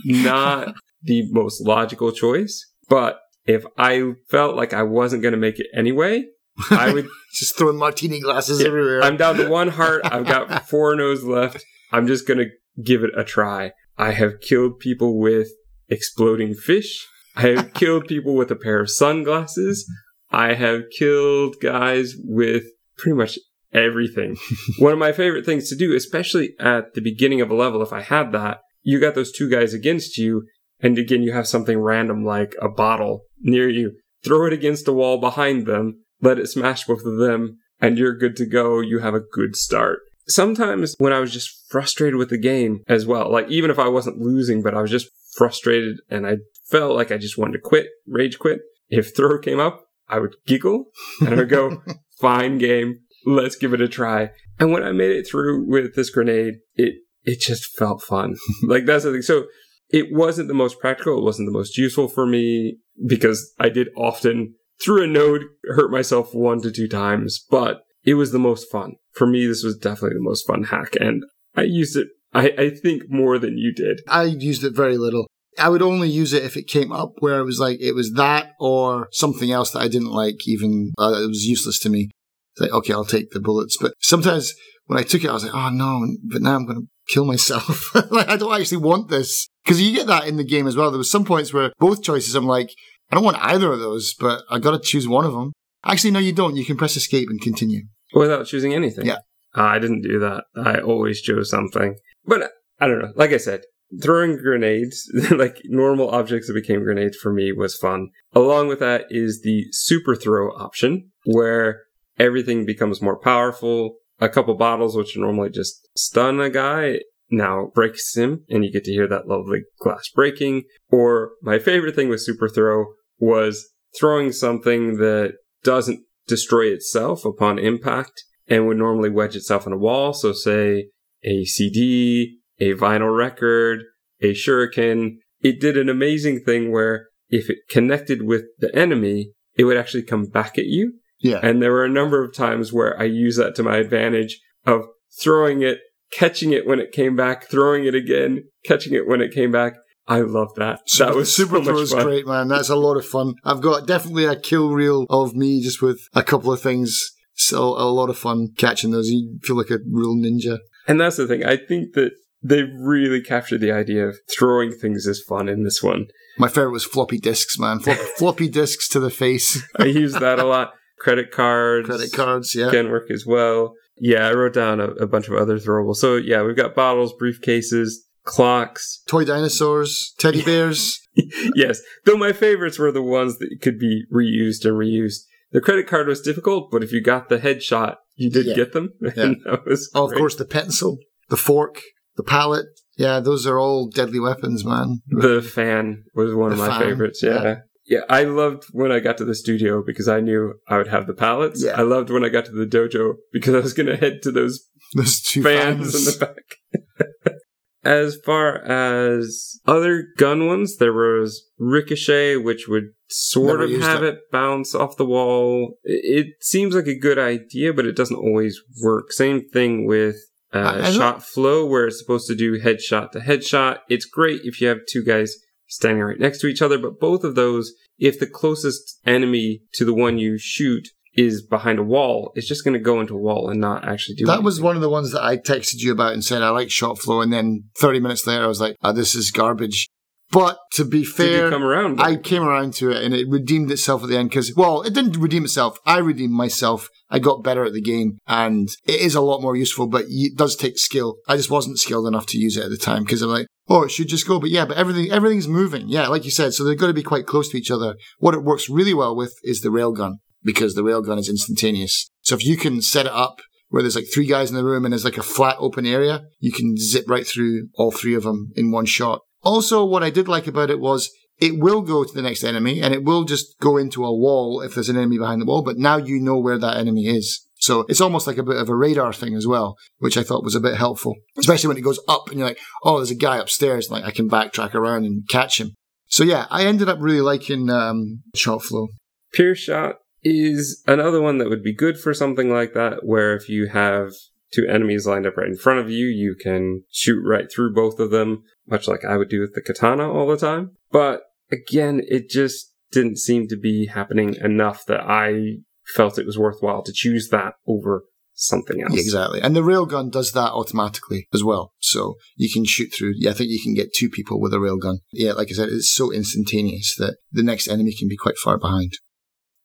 not the most logical choice. But if I felt like I wasn't going to make it anyway, I [laughs] would just throwing martini glasses yeah, everywhere. I'm down to one heart. I've got [laughs] four nose left. I'm just gonna give it a try. I have killed people with exploding fish. I have [laughs] killed people with a pair of sunglasses. I have killed guys with pretty much everything. [laughs] One of my favorite things to do, especially at the beginning of a level, if I had that, you got those two guys against you, and again, you have something random like a bottle near you. Throw it against a wall behind them, let it smash both of them, and you're good to go. You have a good start. Sometimes when I was just frustrated with the game as well, like even if I wasn't losing, but I was just frustrated and I felt like I just wanted to quit, rage quit. If throw came up, I would giggle and I would go, [laughs] fine game, let's give it a try. And when I made it through with this grenade, it, it just felt fun. [laughs] like that's the thing. So It wasn't the most practical, it wasn't the most useful for me because I did often through a node hurt myself one to two times, but it was the most fun. For me, this was definitely the most fun hack, and I used it, I, I think, more than you did. I used it very little. I would only use it if it came up where it was like it was that or something else that I didn't like. Even uh, it was useless to me. It's like okay, I'll take the bullets. But sometimes when I took it, I was like, oh no! But now I'm going to kill myself. [laughs] like I don't actually want this because you get that in the game as well. There was some points where both choices, I'm like, I don't want either of those, but I got to choose one of them. Actually, no, you don't. You can press escape and continue without choosing anything. Yeah. Uh, I didn't do that. I always chose something. But I don't know. Like I said, throwing grenades, [laughs] like normal objects that became grenades for me was fun. Along with that is the super throw option where everything becomes more powerful. A couple bottles, which normally just stun a guy, now breaks him and you get to hear that lovely glass breaking. Or my favorite thing with super throw was throwing something that doesn't destroy itself upon impact and would normally wedge itself in a wall. So say a CD, a vinyl record, a shuriken. It did an amazing thing where if it connected with the enemy, it would actually come back at you. Yeah. And there were a number of times where I used that to my advantage of throwing it, catching it when it came back, throwing it again, catching it when it came back. I love that. [laughs] That was super so throw much is fun. great, man. That's a lot of fun. I've got definitely a kill reel of me just with a couple of things. So a lot of fun catching those. You feel like a real ninja. And that's the thing. I think that they really captured the idea of throwing things as fun in this one. My favorite was floppy disks, man. Flop, [laughs] floppy disks to the face. [laughs] I use that a lot. Credit cards. Credit cards, yeah. Can work as well. Yeah, I wrote down a, a bunch of other throwables. So yeah, we've got bottles, briefcases, clocks. Toy dinosaurs, teddy [laughs] bears. yes, though my favorites were the ones that could be reused and reused. The credit card was difficult, but if you got the headshot, you did Yeah. get them. [laughs] Yeah. Oh, of course, the pencil, the fork, the palette. Yeah, those are all deadly weapons, man. The fan was one of my fan, favorites. Yeah. yeah. yeah. I loved when I got to the studio because I knew I would have the pallets. Yeah. I loved when I got to the dojo because I was going to head to those Those two fans, fans. in the back. [laughs] as far as other gun ones, there was Ricochet, which would sort Never of have it. it. bounce off the wall. It, it seems like a good idea, but it doesn't always work. Same thing with uh, I don't- shot flow, where it's supposed to do headshot to headshot. It's great if you have two guys standing right next to each other, but both of those, if the closest enemy to the one you shoot is behind a wall, it's just going to go into a wall and not actually do That was one of the ones that I texted you about and said I like shot flow, and then 30 minutes later I was like, oh, this is garbage. But to be fair, around? I came around to it and it redeemed itself at the end because, well, it didn't redeem itself. I redeemed myself. I got better at the game and it is a lot more useful, but it does take skill. I just wasn't skilled enough to use it at the time because I'm like, oh, it should just go. But yeah, but everything, everything's moving. Yeah, like you said. So they've got to be quite close to each other. What it works really well with is the railgun because the railgun is instantaneous. So if you can set it up where there's like three guys in the room and there's like a flat open area, you can zip right through all three of them in one shot. Also, what I did like about it was it will go to the next enemy and it will just go into a wall if there's an enemy behind the wall, but now you know where that enemy is. So it's almost like a bit of a radar thing as well, which I thought was a bit helpful, especially when it goes up and you're like, oh, there's a guy upstairs. Like I can backtrack around and catch him. So yeah, I ended up really liking um, shot flow. Pure shot is another one that would be good for something like that, where if you have two enemies lined up right in front of you, you can shoot right through both of them, much like I would do with the katana all the time. But again, it just didn't seem to be happening enough that I felt it was worthwhile to choose that over something else. Exactly. And the railgun does that automatically as well. So you can shoot through. Yeah, I think you can get two people with a railgun. Yeah, like I said, it's so instantaneous that the next enemy can be quite far behind.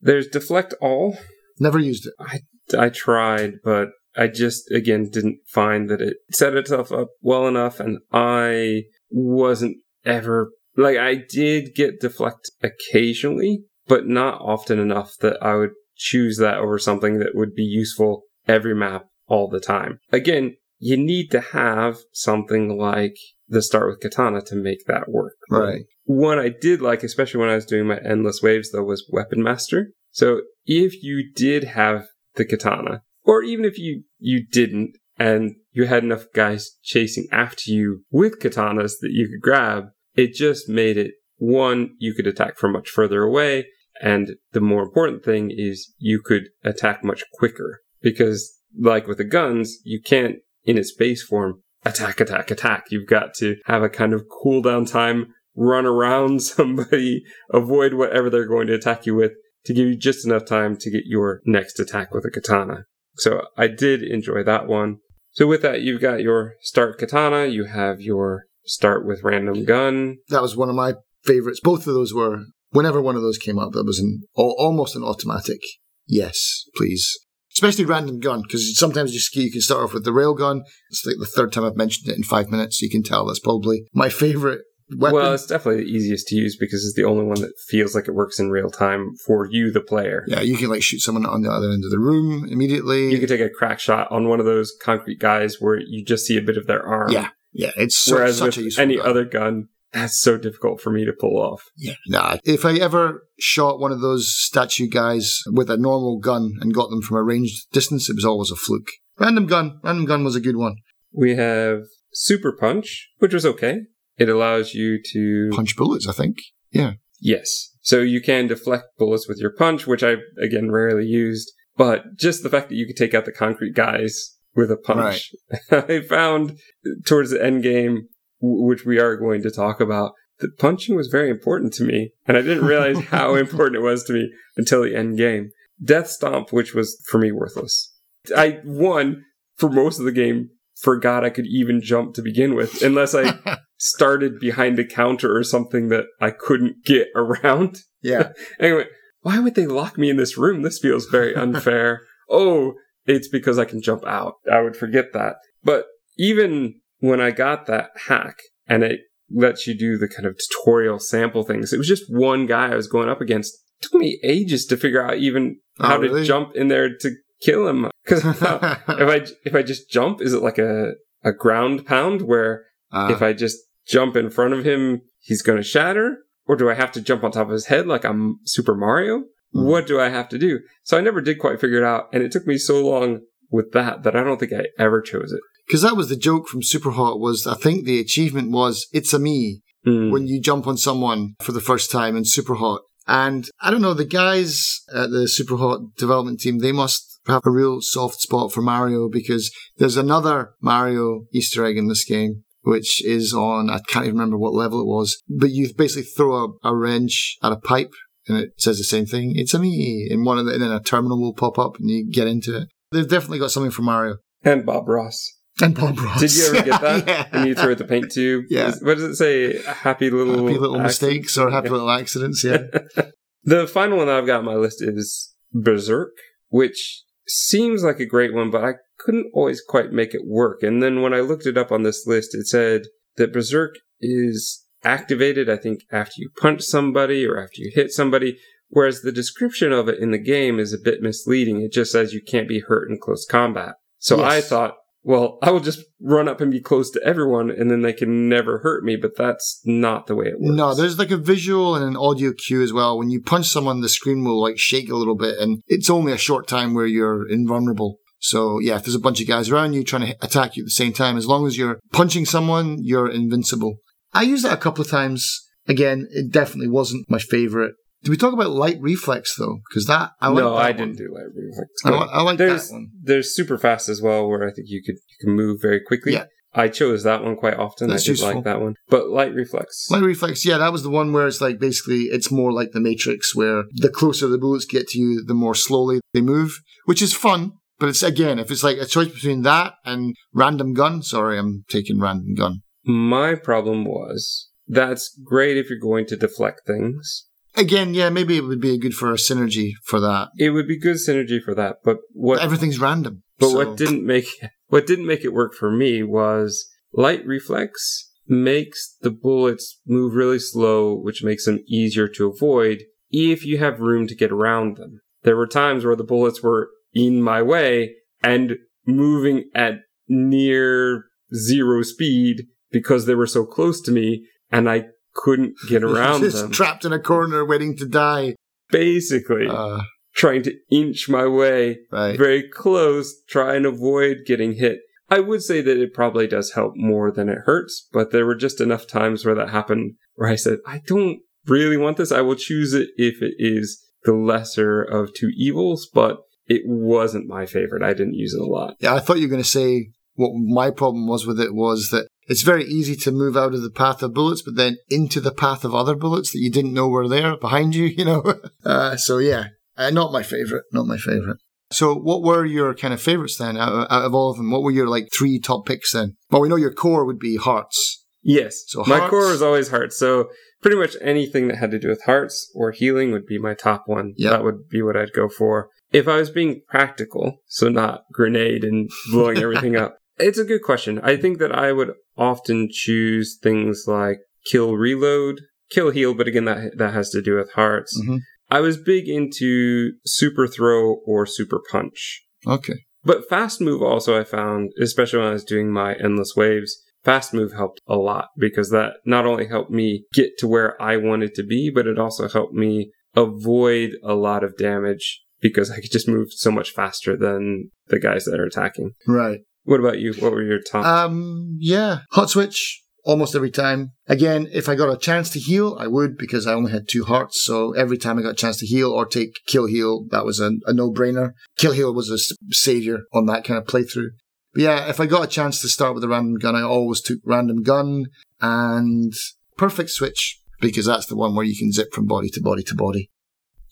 There's deflect all. Never used it. I, I tried, but I just, again, didn't find that it set itself up well enough. And I wasn't ever, like, I did get deflect occasionally, but not often enough that I would choose that over something that would be useful every map all the time. Again, you need to have something like the start with katana to make that work. Right. One I did like, especially when I was doing my endless waves, though, was Weapon Master. So if you did have the katana, or even if you you didn't, and you had enough guys chasing after you with katanas that you could grab, It just made it one, you could attack from much further away. And the more important thing is you could attack much quicker because like with the guns, you can't in its base form attack, attack, attack. You've got to have a kind of cooldown time, run around [laughs] somebody, avoid whatever they're going to attack you with to give you just enough time to get your next attack with a katana. So I did enjoy that one. So with that, you've got your start katana, you have your start with random gun. That was one of my favorites. Both of those were, whenever one of those came up, that was an, almost an automatic yes, please. Especially random gun, because sometimes you, you can start off with the rail gun. It's like the third time I've mentioned it in five minutes, so you can tell that's probably my favorite weapon. Well, it's definitely the easiest to use because it's the only one that feels like it works in real time for you, the player. Yeah, you can like shoot someone on the other end of the room immediately. You can take a crack shot on one of those concrete guys where you just see a bit of their arm. Yeah, yeah. It's so, Whereas such with a useful any gun. other gun, that's so difficult for me to pull off. Yeah, nah. If I ever shot one of those statue guys with a normal gun and got them from a ranged distance, it was always a fluke. Random gun, random gun was a good one. We have Super Punch, which was okay. It allows you to Punch bullets, I think. Yeah. Yes. So you can deflect bullets with your punch, which I again rarely used. But just the fact that you could take out the concrete guys with a punch, [laughs] I found towards the end game, which we are going to talk about, that punching was very important to me, and I didn't realize [laughs] how important it was to me until the end game. Death Stomp, which was for me worthless. I won for most of the game. Forgot I could even jump to begin with, unless I [laughs] started behind a counter or something that I couldn't get [laughs] around. Yeah. [laughs] Anyway, why would they lock me in this room? This feels very [laughs] unfair. oh, it's because I can jump out. I would forget that. But even when I got that hack and it lets you do the kind of tutorial sample things, it was just one guy I was going up against. It took me ages to figure out even Oh, how really? to jump in there to kill him. Because if I if I just jump, is it like a a ground pound where Uh, if I just jump in front of him, he's going to shatter? Or do I have to jump on top of his head like I'm Super Mario? Hmm. What do I have to do? So I never did quite figure it out. And it took me so long with that that I don't think I ever chose it. because that was the joke from Superhot was I think the achievement was it's a me Hmm. when you jump on someone for the first time in Superhot. And I don't know, the guys at the Superhot development team, they must have a real soft spot for Mario because there's another Mario Easter egg in this game, which is on, I can't even remember what level it was, but you basically throw a, a wrench at a pipe and it says the same thing. It's a me. And one of the, and then a terminal will pop up and you get into it. They've definitely got something for Mario. and Bob Ross. And Bob Ross. Did you ever get [laughs] that? yeah. And you throw the paint tube? Yeah. What does it say? Happy little, Happy little accident? mistakes or happy Yeah. little accidents, yeah. [laughs] The final one that I've got on my list is Berserk, which seems like a great one, but I couldn't always quite make it work. And then when I looked it up on this list, it said that Berserk is activated, I think, after you punch somebody or after you hit somebody, whereas the description of it in the game is a bit misleading. It just says you can't be hurt in close combat. So Yes. I thought, well, I will just run up and be close to everyone and then they can never hurt me, but that's not the way it works. No, there's like a visual and an audio cue as well. When you punch someone, the screen will like shake a little bit, and it's only a short time where you're invulnerable. So yeah, if there's a bunch of guys around you trying to attack you at the same time, as long as you're punching someone, you're invincible. I used that a couple of times. Again, it definitely wasn't my favorite. Did we talk about light reflex though? Because that I like no, that I one. didn't do light reflex. I, I like there's that one. there's super fast as well, where I think you could you can move very quickly. Yeah. I chose that one quite often. That's I did useful. like that one, but light reflex. Light reflex, yeah, that was the one where it's like basically it's more like the Matrix, where the closer the bullets get to you, the more slowly they move, which is fun. But it's again, if it's like a choice between that and random gun, sorry, I'm taking random gun. My problem was that's great if you're going to deflect things. Again, yeah, maybe it would be good for a synergy for that. It would be good synergy for that, but what Everything's random. But so- what didn't make what didn't make it work for me was light reflex makes the bullets move really slow, which makes them easier to avoid if you have room to get around them. There were times where the bullets were in my way and moving at near zero speed because they were so close to me and I couldn't get [laughs] around them. just them. trapped in a corner waiting to die. Basically, Uh, trying to inch my way right. very close, try and avoid getting hit. I would say that it probably does help more than it hurts, but there were just enough times where that happened where I said, I don't really want this. I will choose it if it is the lesser of two evils, but it wasn't my favorite. I didn't use it a lot. Yeah, I thought you were going to say what my problem was with it was that it's very easy to move out of the path of bullets, but then into the path of other bullets that you didn't know were there behind you, [laughs] you know? Uh, so yeah, uh, not my favorite. Not my favorite. So, what were your kind of favorites then out of, out of, all of them? What were your like three top picks then? Well, we know your core would be hearts. Yes. So my core was always hearts. So pretty much anything that had to do with hearts or healing would be my top one. Yep. That would be what I'd go for. If I was being practical, so not grenade and blowing [laughs] everything up, it's a good question. I think that I would often choose things like kill reload, kill heal, but again, that that has to do with hearts. Mm-hmm. I was big into super throw or super punch. Okay. But fast move also I found, especially when I was doing my endless waves, fast move helped a lot because that not only helped me get to where I wanted to be, but it also helped me avoid a lot of damage because I could just move so much faster than the guys that are attacking. Right. What about you? What were your top? Um, yeah, hot switch almost every time. Again, if I got a chance to heal, I would because I only had two hearts. So every time I got a chance to heal or take kill heal, that was a, a no brainer. Kill heal was a savior on that kind of playthrough. But yeah, if I got a chance to start with a random gun, I always took random gun and perfect switch because that's the one where you can zip from body to body to body.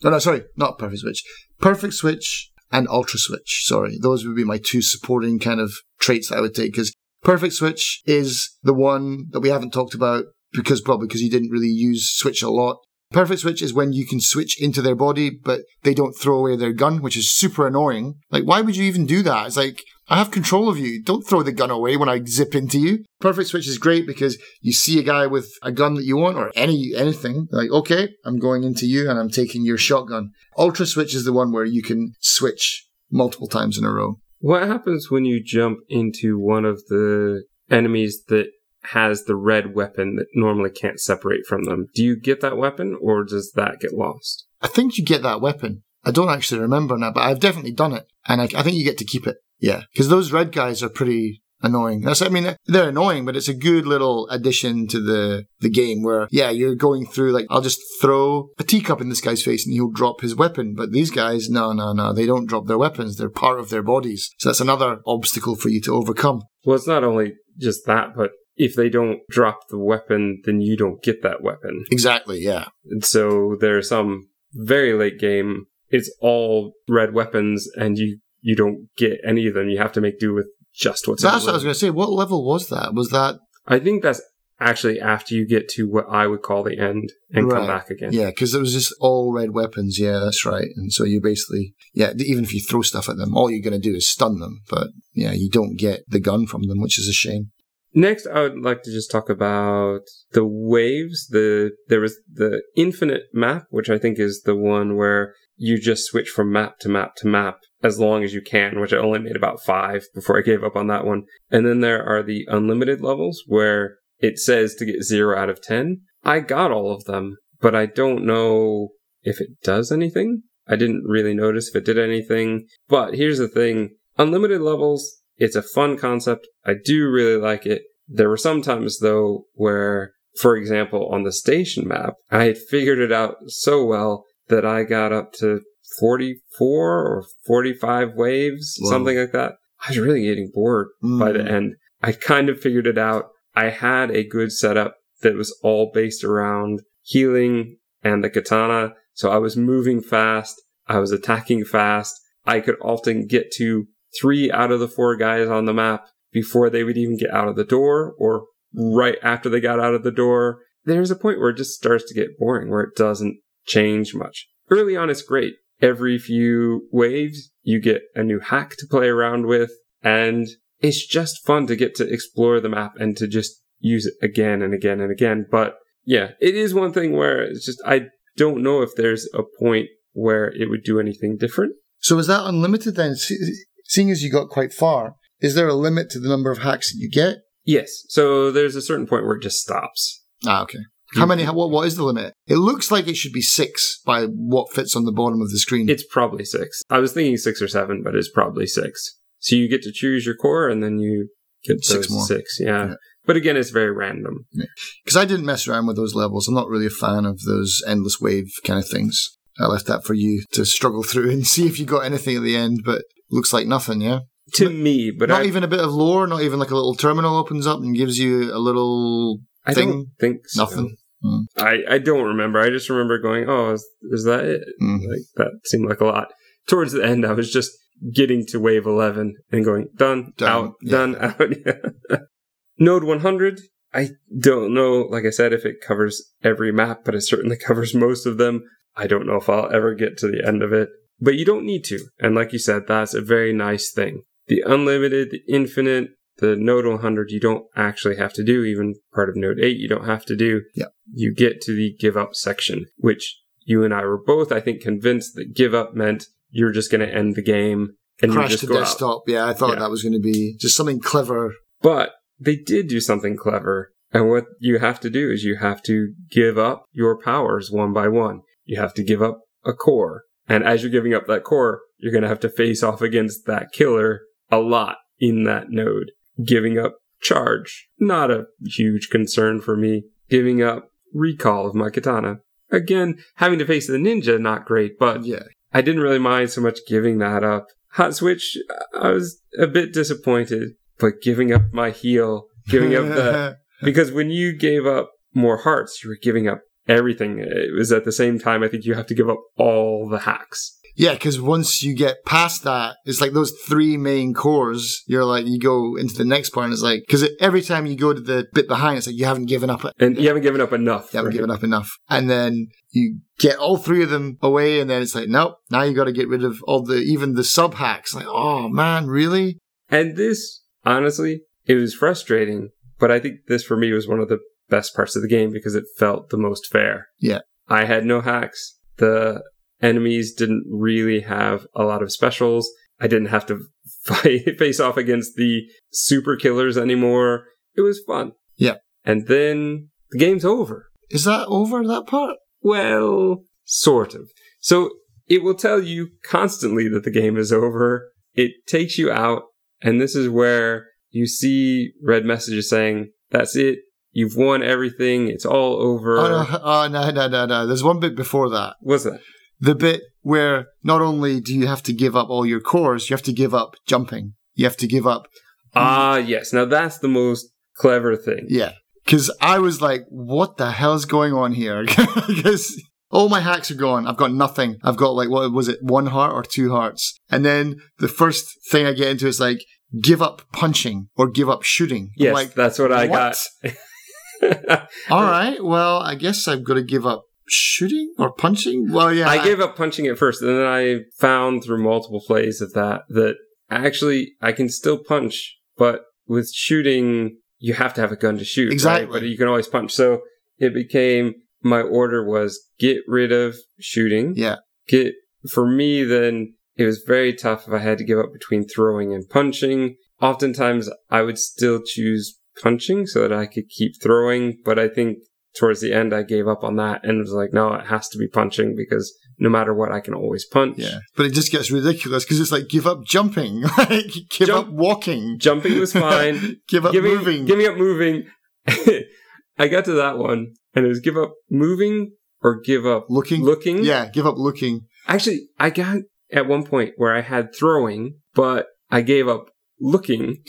No, no, sorry, not perfect switch. Perfect switch and ultra switch. Sorry, those would be my two supporting kind of traits that I would take because perfect switch is the one that we haven't talked about because probably because you didn't really use switch a lot. Perfect switch is when you can switch into their body, but they don't throw away their gun, which is super annoying. Like, why would you even do that? It's like, I have control of you. Don't throw the gun away when I zip into you. Perfect switch is great because you see a guy with a gun that you want or any anything. Like, okay, I'm going into you and I'm taking your shotgun. Ultra switch is the one where you can switch multiple times in a row. What happens when you jump into one of the enemies that has the red weapon that normally can't separate from them. Do you get that weapon or does that get lost? I think you get that weapon. I don't actually remember now, but I've definitely done it. And I, I think you get to keep it. Yeah. Because those red guys are pretty annoying. That's, I mean, they're annoying, but it's a good little addition to the, the game where, yeah, you're going through, like, I'll just throw a teacup in this guy's face and he'll drop his weapon. But these guys, no, no, no, they don't drop their weapons. They're part of their bodies. So that's another obstacle for you to overcome. Well, it's not only just that, but if they don't drop the weapon, then you don't get that weapon. Exactly, yeah. And so there's some very late game. It's all red weapons, and you you don't get any of them. You have to make do with just what's. That's what I was going to say. What level was that? Was that? I think that's actually after you get to what I would call the end and right. come back again. Yeah, because it was just all red weapons. Yeah, that's right. And so you basically, yeah, even if you throw stuff at them, all you're going to do is stun them. But yeah, you don't get the gun from them, which is a shame. Next, I would like to just talk about the waves. The there was the infinite map, which I think is the one where you just switch from map to map to map as long as you can, which I only made about five before I gave up on that one. And then there are the unlimited levels where it says to get zero out of ten. I got all of them, but I don't know if it does anything. I didn't really notice if it did anything. But here's the thing: unlimited levels it's a fun concept. I do really like it. There were some times though where, for example, on the station map, I had figured it out so well that I got up to 44 or 45 waves, Whoa. something like that. I was really getting bored mm. by the mm. end. I kind of figured it out. I had a good setup that was all based around healing and the katana. So I was moving fast. I was attacking fast. I could often get to three out of the four guys on the map before they would even get out of the door or right after they got out of the door. There's a point where it just starts to get boring, where it doesn't change much. Early on, it's great. Every few waves, you get a new hack to play around with, and it's just fun to get to explore the map and to just use it again and again and again. But yeah, it is one thing where it's just, I don't know if there's a point where it would do anything different. So is that unlimited then? seeing as you got quite far, is there a limit to the number of hacks that you get? Yes. So there's a certain point where it just stops. Ah, okay. How many? What, what is the limit? It looks like it should be six by what fits on the bottom of the screen. It's probably six. I was thinking six or seven, but it's probably six. So you get to choose your core and then you get Six more. six. Yeah. Yeah. But again, it's very random. Because I didn't mess around with those levels. I'm not really a fan of those endless wave kind of things. I left that for you to struggle [laughs] through and see if you got anything at the end, but looks like nothing, yeah? To me, but not I, even a bit of lore, not even like a little terminal opens up and gives you a little I thing? think so. nothing. Mm. I, I don't remember. I just remember going, oh, is, is that it? Mm. Like that seemed like a lot. Towards the end, I was just getting to wave 11 and going done, Done, out, yeah. done, [laughs] out. Node 100, I don't know, like I said, if it covers every map, but it certainly [laughs] covers most of them. I don't know if I'll ever get to the end of it, but you don't need to. And like you said, that's a very nice thing. The unlimited, the infinite, the Node 100, you don't actually have to do. Even part of Node 8, you don't have to do. Yeah. You get to the give up section, which you and I were both, I think, convinced that give up meant you're just going to end the game and you Crash just to go out. desktop. Yeah, I thought Yeah. that was going to be just something clever. But they did do something clever. And what you have to do is you have to give up your powers one by one. You have to give up a core. And as you're giving up that core, you're going to have to face off against that killer a lot in that node. Giving up charge, not a huge concern for me. Giving up recall of my katana. Again, having to face the ninja, not great, but Yeah. I didn't really mind so much giving that up. Hot switch, I was a bit disappointed, but giving up my heal, giving up the [laughs] because when you gave up more hearts, you were giving up everything. It was at the same time. I think you have to give up all the hacks. Yeah, because once you get past that, it's like those three main cores. You're like, you go into the next part, and it's like, because every time you go to the bit behind, it's like you haven't given up. And you haven't given up enough. You haven't right? given up enough. And then you get all three of them away, and then it's like, nope, now you got to get rid of all the, even the sub hacks. Like, oh man, really? And this, honestly, it was frustrating, but I think this for me was one of the best parts of the game because it felt the most fair. Yeah. I had no hacks. The enemies didn't really have a lot of specials. I didn't have to [laughs] fight, face off against the super killers anymore. It was fun. Yeah. And then the game's over. Is that over that part? Well, sort of. So it will tell you constantly that the game is over. It takes you out, and this is where you see red messages saying, That's it. You've won everything. It's all over. Oh no, [laughs] oh no, no, no, no. There's one bit before that. What's that? The bit where not only do you have to give up all your cores, you have to give up jumping. You have to give up Ah, yes. Now that's the most clever thing. Yeah. Because I was like, what the hell is going on here? [laughs] Because all my hacks are gone. I've got nothing. I've got like, what was it, one heart or two hearts? And then the first thing I get into is like, give up punching or give up shooting. Yes, like, that's what I what? got. [laughs] all right, well, I guess I've got to give up shooting or punching. Well, yeah. I gave up punching at first, and then I found through multiple plays of that that actually I can still punch, but with shooting, you have to have a gun to shoot. right? Exactly. But you can always punch. So it became my order was get rid of shooting. Yeah. Get for me then it was very tough if I had to give up between throwing and punching. Oftentimes I would still choose punching so that I could keep throwing, but I think towards the end I gave up on that and was like, no, it has to be punching because no matter what, I can always punch. Yeah. But it just gets ridiculous because it's like, give up jumping. [laughs] like, give Jump- up walking. Jumping was fine. [laughs] give up giving, moving. Giving up moving. [laughs] I got to that one and it was give up moving or give up looking. looking. Yeah, give up looking. Actually, I got at one point where I had throwing, but I gave up looking.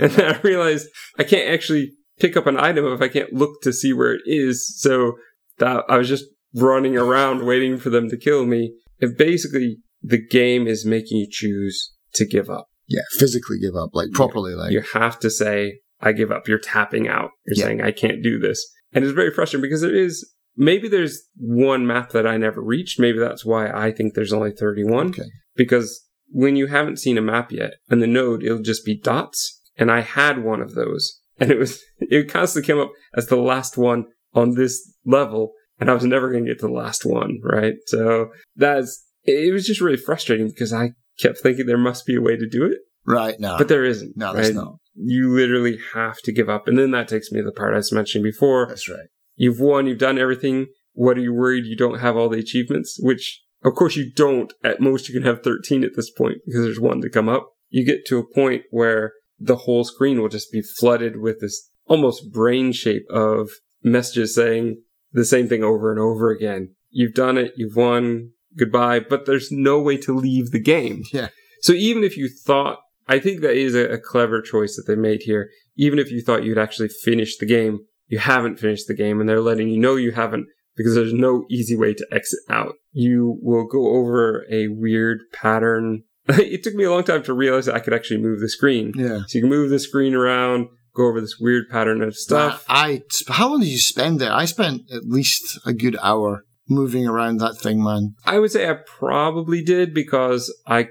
and then I realized I can't actually pick up an item if I can't look to see where it is. So that I was just running around waiting for them to kill me. And basically, the game is making you choose to give up. Yeah, physically give up, like properly, like. You have to say, I give up. You're tapping out. You're Yeah. saying, I can't do this. And it's very frustrating because there is, maybe there's one map that I never reached. Maybe that's why I think there's only 31. Okay. Because when you haven't seen a map yet, and the node, it'll just be dots. And I had one of those. And it was, it constantly came up as the last one on this level. And I was never going to get to the last one, right? So that's, it was just really frustrating because I kept thinking there must be a way to do it, Right, no. but there isn't. no, there's right? not. you literally have to give up. And then that takes me to the part I was mentioning before. That's right. You've won, you've done everything. What are you worried you don't have all the achievements? Which, of course, you don't. At most, you can have 13 at this point because there's one to come up. you get to a point where the whole screen will just be flooded with this almost brain shape of messages saying the same thing over and over again. You've done it, you've won, goodbye, but there's no way to leave the game. Yeah. So even if you thought, I think that is a, a clever choice that they made here. Even if you thought you'd actually finished the game, you haven't finished the game and they're letting you know you haven't because there's no easy way to exit out. You will go over a weird pattern. [laughs] it took me a long time to realize that I could actually move the screen. Yeah. So you can move the screen around, go over this weird pattern of stuff. I, I- how long did you spend there? I spent at least a good hour moving around that thing, man. I would say I probably did because I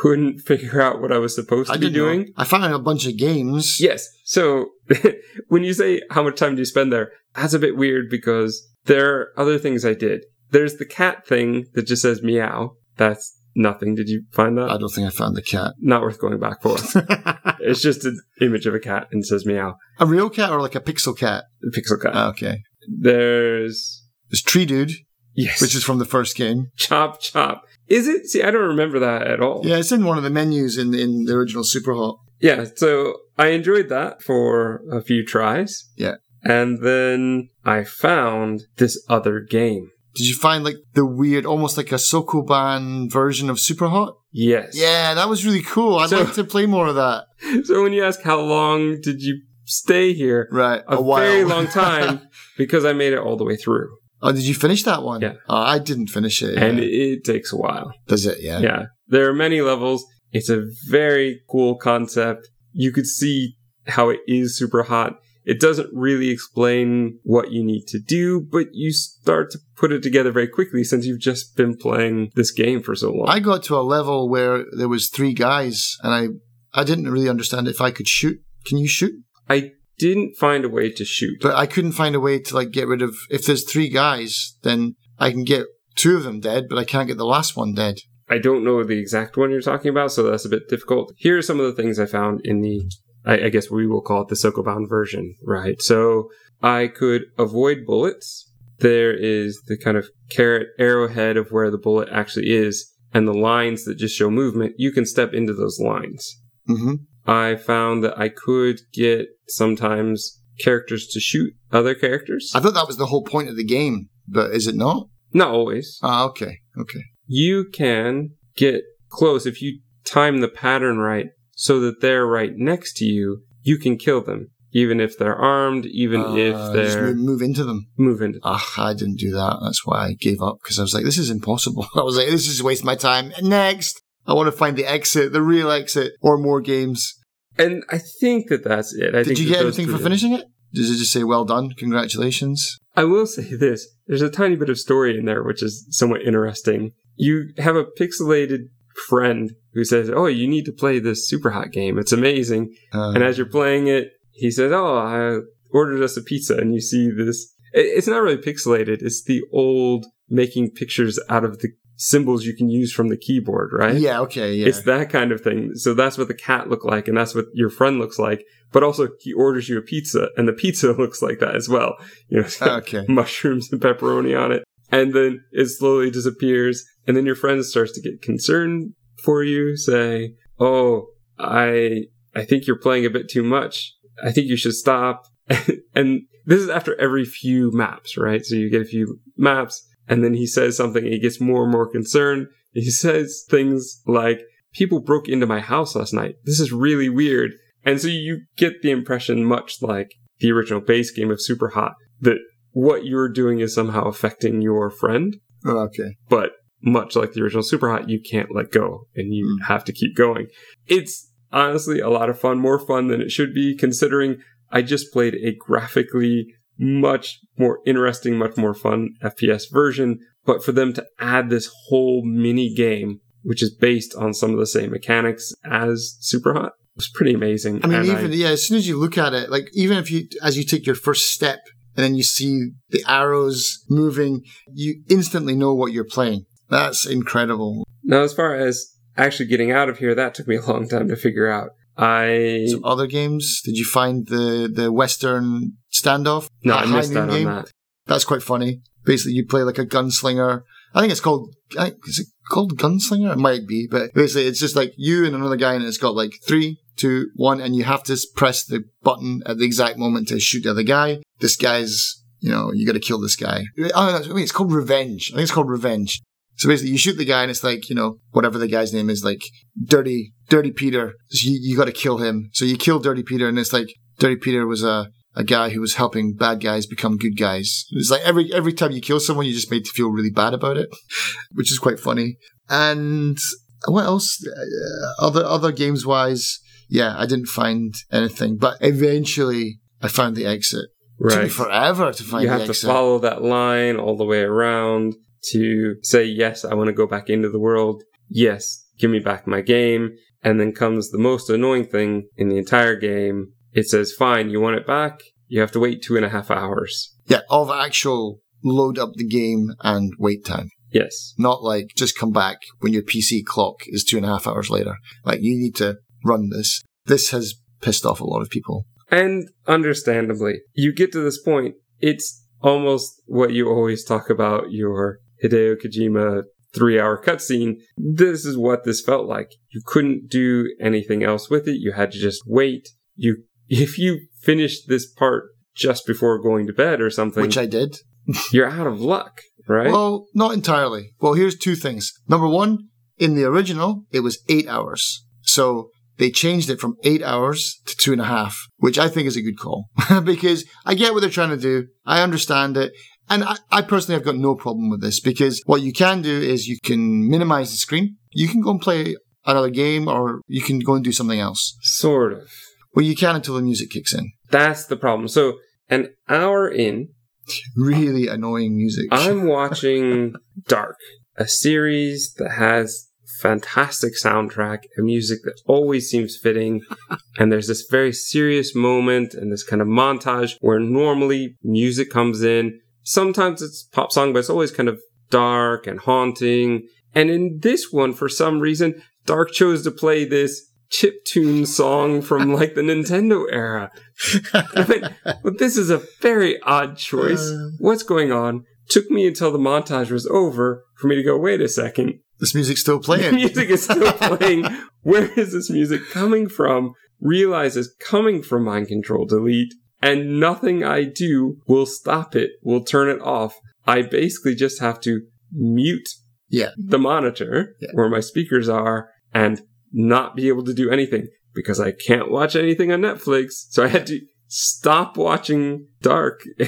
couldn't [laughs] figure out what I was supposed I to be didn't know. doing. I found a bunch of games. Yes. So [laughs] when you say how much time do you spend there, that's a bit weird because there are other things I did. There's the cat thing that just says meow. That's nothing. Did you find that? I don't think I found the cat. [laughs] Not worth going back for. [laughs] it's just an image of a cat and says meow. a real cat or like a pixel cat? The pixel cat. Ah, okay. There's There's Tree Dude, yes, which is from the first game. chop chop. Is it? See, I don't remember that at all. Yeah, it's in one of the menus in in the original Superhot. Yeah, so I enjoyed that for a few tries. Yeah. And then I found this other game. Did you find like the weird, almost like a Sokoban version of Superhot? Yes. Yeah, that was really cool. I'd So- like to play more of that. [laughs] So when you ask how long did you stay here, Right, a, very [laughs] long time because I made it all the way through. oh, did you finish that one? Yeah. Oh, I didn't finish it. And yeah. it takes a while. Does it? Yeah. Yeah. There are many levels. It's a very cool concept. You could see how it is super hot. It doesn't really explain what you need to do, but you start to put it together very quickly since you've just been playing this game for so long. I got to a level where there was three guys, and I I didn't really understand if I could shoot. Can you shoot? I didn't find a way to shoot. But I couldn't find a way to like get rid of. If there's three guys, then I can get two of them dead, but I can't get the last one dead. I don't know the exact one you're talking about, so that's a bit difficult. Here are some of the things I found in the, I, I guess we will call it the Sokoban version, right? So I could avoid bullets. There is the kind of carrot arrowhead of where the bullet actually is, and the lines that just show movement. You can step into those lines. hmm I found that I could get sometimes characters to shoot other characters. I thought that was the whole point of the game, but is it not? Not always. Ah, okay, okay. you can get close if you time the pattern right so that they're right next to you you can kill them even if they're armed even Uh, if they're move, into them. move into Ah, I didn't do that. That's why I gave up because I was like, this is impossible. [laughs] I was like, this is a waste of my time. Next, I want to find the exit, the real exit, or more games. and i think that that's it I Did you get anything for finishing it? Does it just say well done, congratulations? i will say this there's a tiny bit of story in there which is somewhat interesting you have a pixelated friend who says oh you need to play this super hot game it's amazing Uh, And as you're playing it, he says, "Oh, I ordered us a pizza," and you see this. it- It's not really pixelated. It's the old making pictures out of the symbols you can use from the keyboard, right? yeah, okay, yeah. It's that kind of thing. So that's what the cat looked like, and that's what your friend looks like. But also, he orders you a pizza, and the pizza [laughs] looks like that as well. You know, [laughs] okay. mushrooms and pepperoni on it. And then it slowly disappears. And then your friend starts to get concerned for you, say, Oh, I, I think you're playing a bit too much. I think you should stop. [laughs] and this is after every few maps, right? So you get a few maps and then he says something and he gets more and more concerned. He [laughs] says things like, people broke into my house last night. This is really weird. And so you get the impression, much like the original base game of Superhot, that what you're doing is somehow affecting your friend, Oh, okay. but much like the original Superhot, you can't let go and you Mm. have to keep going. It's honestly a lot of fun, more fun than it should be, considering I just played a graphically much more interesting, much more fun FPS version. But for them to add this whole mini game, which is based on some of the same mechanics as Superhot, was pretty amazing. I mean, And even yeah, as soon as you look at it, like even if you as you take your first step and then you see the arrows moving, you instantly know what you're playing. That's incredible. Now, as far as actually getting out of here, that took me a long time to figure out. I Some other games? Did you find the the Western standoff? no, I missed out noon on that. That's quite funny. Basically, you play like a gunslinger I think it's called, I is it called Gunslinger? It might be, but basically it's just like you and another guy and it's got like three, two, one, and you have to press the button at the exact moment to shoot the other guy. This guy's, you know, you got to kill this guy. Oh, wait, it's called Revenge. I think it's called Revenge. So basically, you shoot the guy, and it's like you know whatever the guy's name is, like Dirty Dirty Peter. So you, you got to kill him. So you kill Dirty Peter, and it's like Dirty Peter was a a guy who was helping bad guys become good guys. It's like every every time you kill someone, you just made to feel really bad about it, [laughs] which is quite funny. And what else? Uh, other other games wise, yeah, I didn't find anything, but eventually I found the exit. It took me Right. forever to find You the have to exit. follow that line all the way around to say, yes, I want to go back into the world. Yes, give me back my game. And then comes the most annoying thing in the entire game. It says, fine, you want it back? You have to wait two and a half hours. Yeah, of actual load up the game and wait time. Yes. Not like just come back when your PC clock is two and a half hours later. Like you need to run this. This has pissed off a lot of people. And understandably, you get to this point, it's almost what you always talk about your Hideo Kojima three hour cutscene. This is what this felt like. You couldn't do anything else with it. You had to just wait. You, [laughs] if you finished this part just before going to bed or something, Which I did. [laughs] you're out of luck, right? Well, not entirely. Well, here's two things. Number one, in the original, it was eight hours. So they changed it from eight hours to two and a half, which I think is a good call [laughs] because I get what they're trying to do. I understand it. And I, I personally have got no problem with this because what you can do is you can minimize the screen. You can go and play another game or you can go and do something else. sort of. Well, you can until the music kicks in. That's the problem. So an hour in, Really annoying music. I'm [laughs] watching Dark, a series that has fantastic soundtrack and music that always seems fitting. and there's this very serious moment and this kind of montage where normally music comes in. Sometimes it's pop song, but it's always kind of dark and haunting. And in this one, for some reason, Dark chose to play this chip tune song from [laughs] like the Nintendo era. I mean, well, this is a very odd choice. Uh. What's going on? Took me until the montage was over for me to go, wait a second. this music's still The playing. [laughs] music is still [laughs] playing. Where is this music coming from? Realize it's coming from Mind Control Delete, and nothing I do will stop it, will turn it off. I basically just have to mute Yeah. the monitor Yeah. where my speakers are and not be able to do anything because I can't watch anything on Netflix. So I had to stop watching Dark [laughs]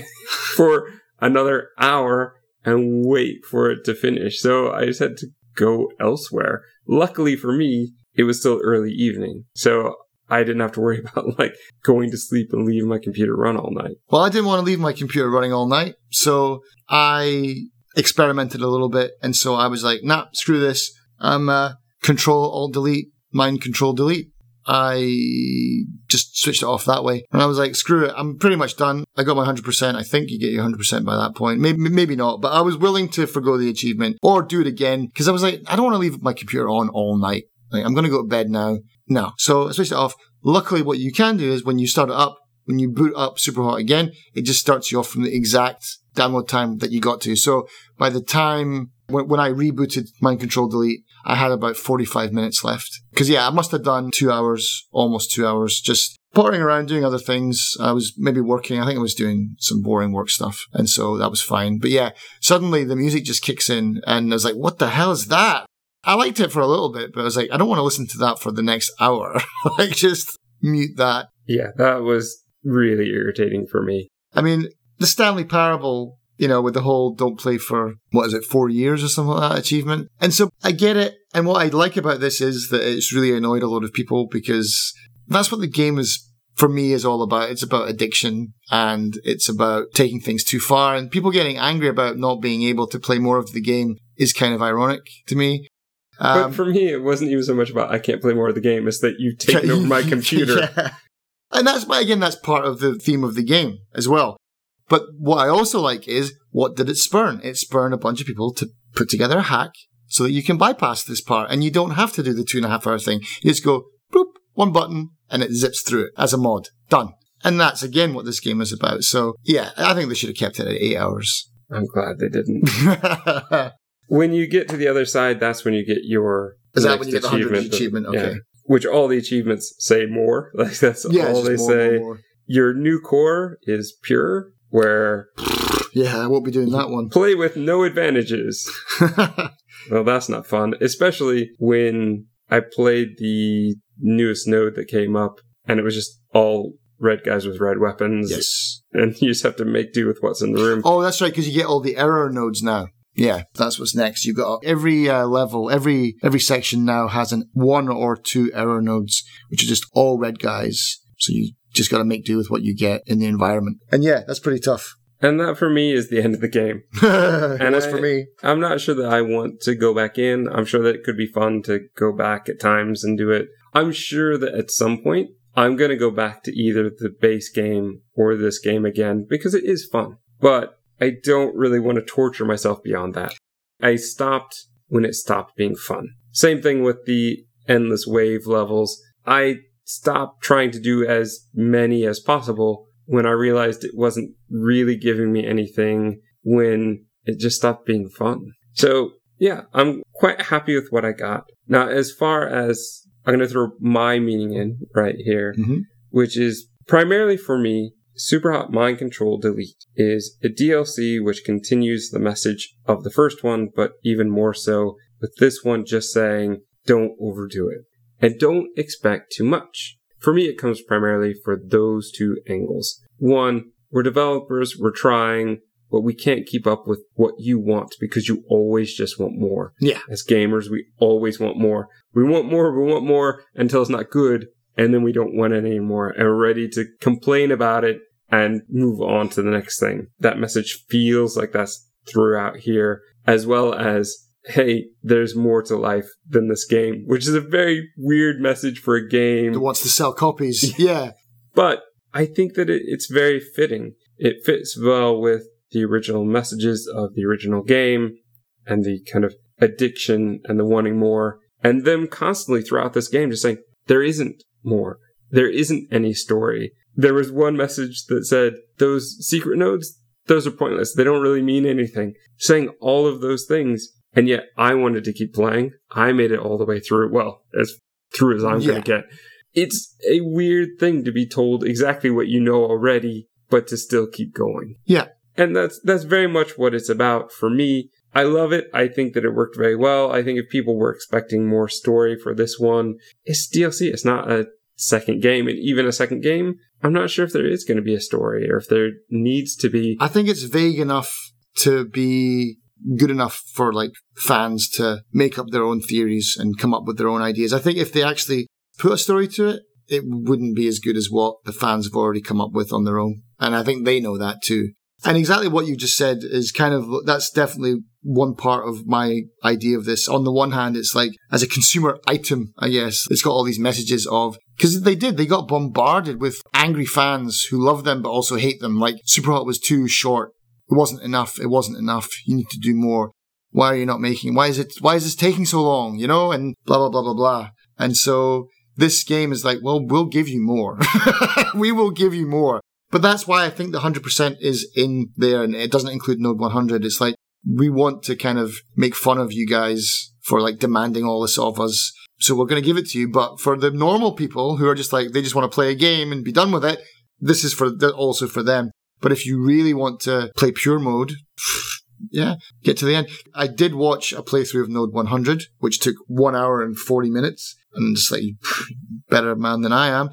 for another hour and wait for it to finish. So I just had to go elsewhere. Luckily for me, it was still early evening. So I didn't have to worry [laughs] about like going to sleep and leaving my computer run all night. Well, I didn't want to leave my computer running all night, so I experimented a little bit, and so I was like, "Nah, screw this. I'm uh, Control Alt Delete, Mind Control Delete." I just switched it off that way, and I was like, "Screw it. I'm pretty much done. I got my hundred percent. I think you get your hundred percent by that point. Maybe, maybe not, but I was willing to forgo the achievement or do it again because I was like, I don't want to leave my computer on all night. Like, I'm going to go to bed now. No, so I switched it off. Luckily, what you can do is when you start it up, when you boot up Superhot again, it just starts you off from the exact download time that you got to. So by the time when, when I rebooted Mind Control Delete, I had about 45 minutes left. Cause yeah, I must have done two hours, almost two hours, just pottering around doing other things. I was maybe working. I think I was doing some boring work stuff. And so that was fine. But yeah, suddenly the music just kicks in and I was like, what the hell is that? I liked it for a little bit, but I was like, I don't want to listen to that for the next hour. [laughs] like just mute that. Yeah, that was really irritating for me. I mean, the Stanley Parable, you know, with the whole don't play for, what is it, four years or something like that achievement. And so I get it. And what I like about this is that it's really annoyed a lot of people because that's what the game is, for me, is all about. It's about addiction and it's about taking things too far. And people getting angry about not being able to play more of the game is kind of ironic to me. But Um, for me, it wasn't even so much about I can't play more of the game. It's that you've taken over my [laughs] computer. Yeah. [laughs] And that's, but again, that's part of the theme of the game as well. But what I also like is, what did it spurn? It spurned a bunch of people to put together a hack so that you can bypass this part and you don't have to do the two and a half hour thing. You just go, boop, one button and it zips through it as a mod. Done. And that's again what this game is about. So yeah, I think they should have kept it at eight hours. I'm glad they didn't. [laughs] when you get to the other side, that's when you get your Is that when you get the 100 achievement? yeah. Okay. Which all the achievements say more. [laughs] Like that's Yeah, all they more, say. more, more. Your new core is pure, where Yeah, I won't be doing that one. play with no advantages. [laughs] Well, that's not fun, especially when I played the newest node that came up and it was just all red guys with red weapons. yes. And [laughs] you just have to make do with what's in the room. Oh, that's right, because you get all the error nodes now. Yeah, that's what's next. You've got every uh, level, every every section now has an one or two error nodes, which are just all red guys. So you just got to make do with what you get in the environment. And yeah, that's pretty tough. And that for me is the end of the game. [laughs] and that's for me. I'm not sure that I want to go back in. I'm sure that it could be fun to go back at times and do it. I'm sure that at some point I'm going to go back to either the base game or this game again because it is fun. But I don't really want to torture myself beyond that. I stopped when it stopped being fun. Same thing with the endless wave levels. I stopped trying to do as many as possible when I realized it wasn't really giving me anything when it just stopped being fun. So yeah, I'm quite happy with what I got. Now, as far as I'm going to throw my meaning in right here, Mhm. which is primarily for me, Superhot Mind Control Delete is a DLC which continues the message of the first one, but even more so with this one just saying, don't overdo it and don't expect too much. For me, it comes primarily for those two angles. One, we're developers, we're trying, but we can't keep up with what you want because you always just want more. Yeah. As gamers, we always want more. We want more, we want more until it's not good, and then we don't want it anymore, and we're ready to complain about it and move on to the next thing. That message feels like that's throughout here, as well as hey, there's more to life than this game, which is a very weird message for a game. That wants to sell copies. [laughs] Yeah. But I think that it, it's very fitting. It fits well with the original messages of the original game and the kind of addiction and the wanting more, and them constantly throughout this game just saying, there isn't more. There isn't any story. There was one message that said, those secret nodes, those are pointless. They don't really mean anything. Saying all of those things, and yet I wanted to keep playing. I made it all the way through. Well, as through as I'm Yeah. going to get. It's a weird thing to be told exactly what you know already, but to still keep going. Yeah. And that's that's very much what it's about for me. I love it. I think that it worked very well. I think if people were expecting more story for this one, it's DLC. It's not a second game. And even a second game, I'm not sure if there is going to be a story or if there needs to be. I think it's vague enough to be good enough for like fans to make up their own theories and come up with their own ideas. I think if they actually put a story to it, it wouldn't be as good as what the fans have already come up with on their own. And I think they know that too. And exactly what you just said is kind of, that's definitely one part of my idea of this. On the one hand, it's like, as a consumer item, I guess, it's got all these messages of, because they did, they got bombarded with angry fans who love them but also hate them. Like, Superhot was too short. It wasn't enough. It wasn't enough. You need to do more. Why are you not making? Why is it? Why is this taking so long? You know, and blah blah blah blah blah. And so this game is like, well, we'll give you more. [laughs] we will give you more. But that's why I think the hundred percent is in there, and it doesn't include Node 100. It's like we want to kind of make fun of you guys for like demanding all this of us. So we're going to give it to you. But for the normal people who are just like they just want to play a game and be done with it, this is for also for them. But if you really want to play pure mode, [sighs] yeah, get to the end. I did watch a playthrough of Node 100, which took one hour and 40 minutes. And just like, [sighs] better man than I am.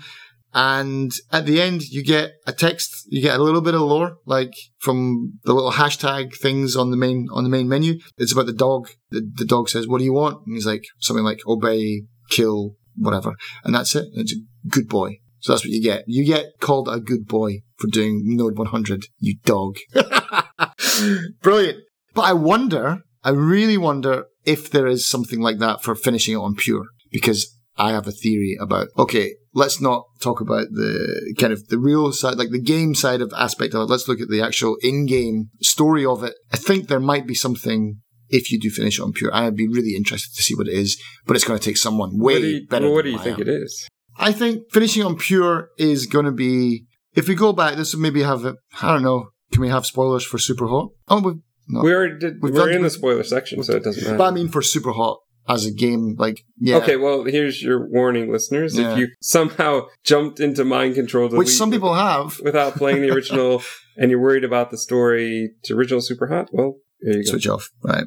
And at the end, you get a text, you get a little bit of lore, like from the little hashtag things on the main, on the main menu. It's about the dog. The, the dog says, what do you want? And he's like, something like obey, kill, whatever. And that's it. It's a good boy. So that's what you get. You get called a good boy for doing Node 100, you dog. [laughs] Brilliant. But I wonder, I really wonder if there is something like that for finishing it on pure. Because I have a theory about, okay, let's not talk about the kind of the real side, like the game side of aspect of it. Let's look at the actual in-game story of it. I think there might be something if you do finish it on pure. I'd be really interested to see what it is, but it's going to take someone way what do you, better. well, what do you I think am. it is? I think finishing on pure is going to be. If we go back, this would maybe have. A, I don't know. Can we have spoilers for Super Hot? Oh, we, No. We already did. We've We're done- in the spoiler section, so it doesn't matter. But I mean, for Super Hot as a game, like yeah, Okay, well, here's your warning, listeners. Yeah. If you somehow jumped into mind control, which some people have. without playing the original, [laughs] and you're worried about the story to original Super Hot, well, there you go. switch off. Right.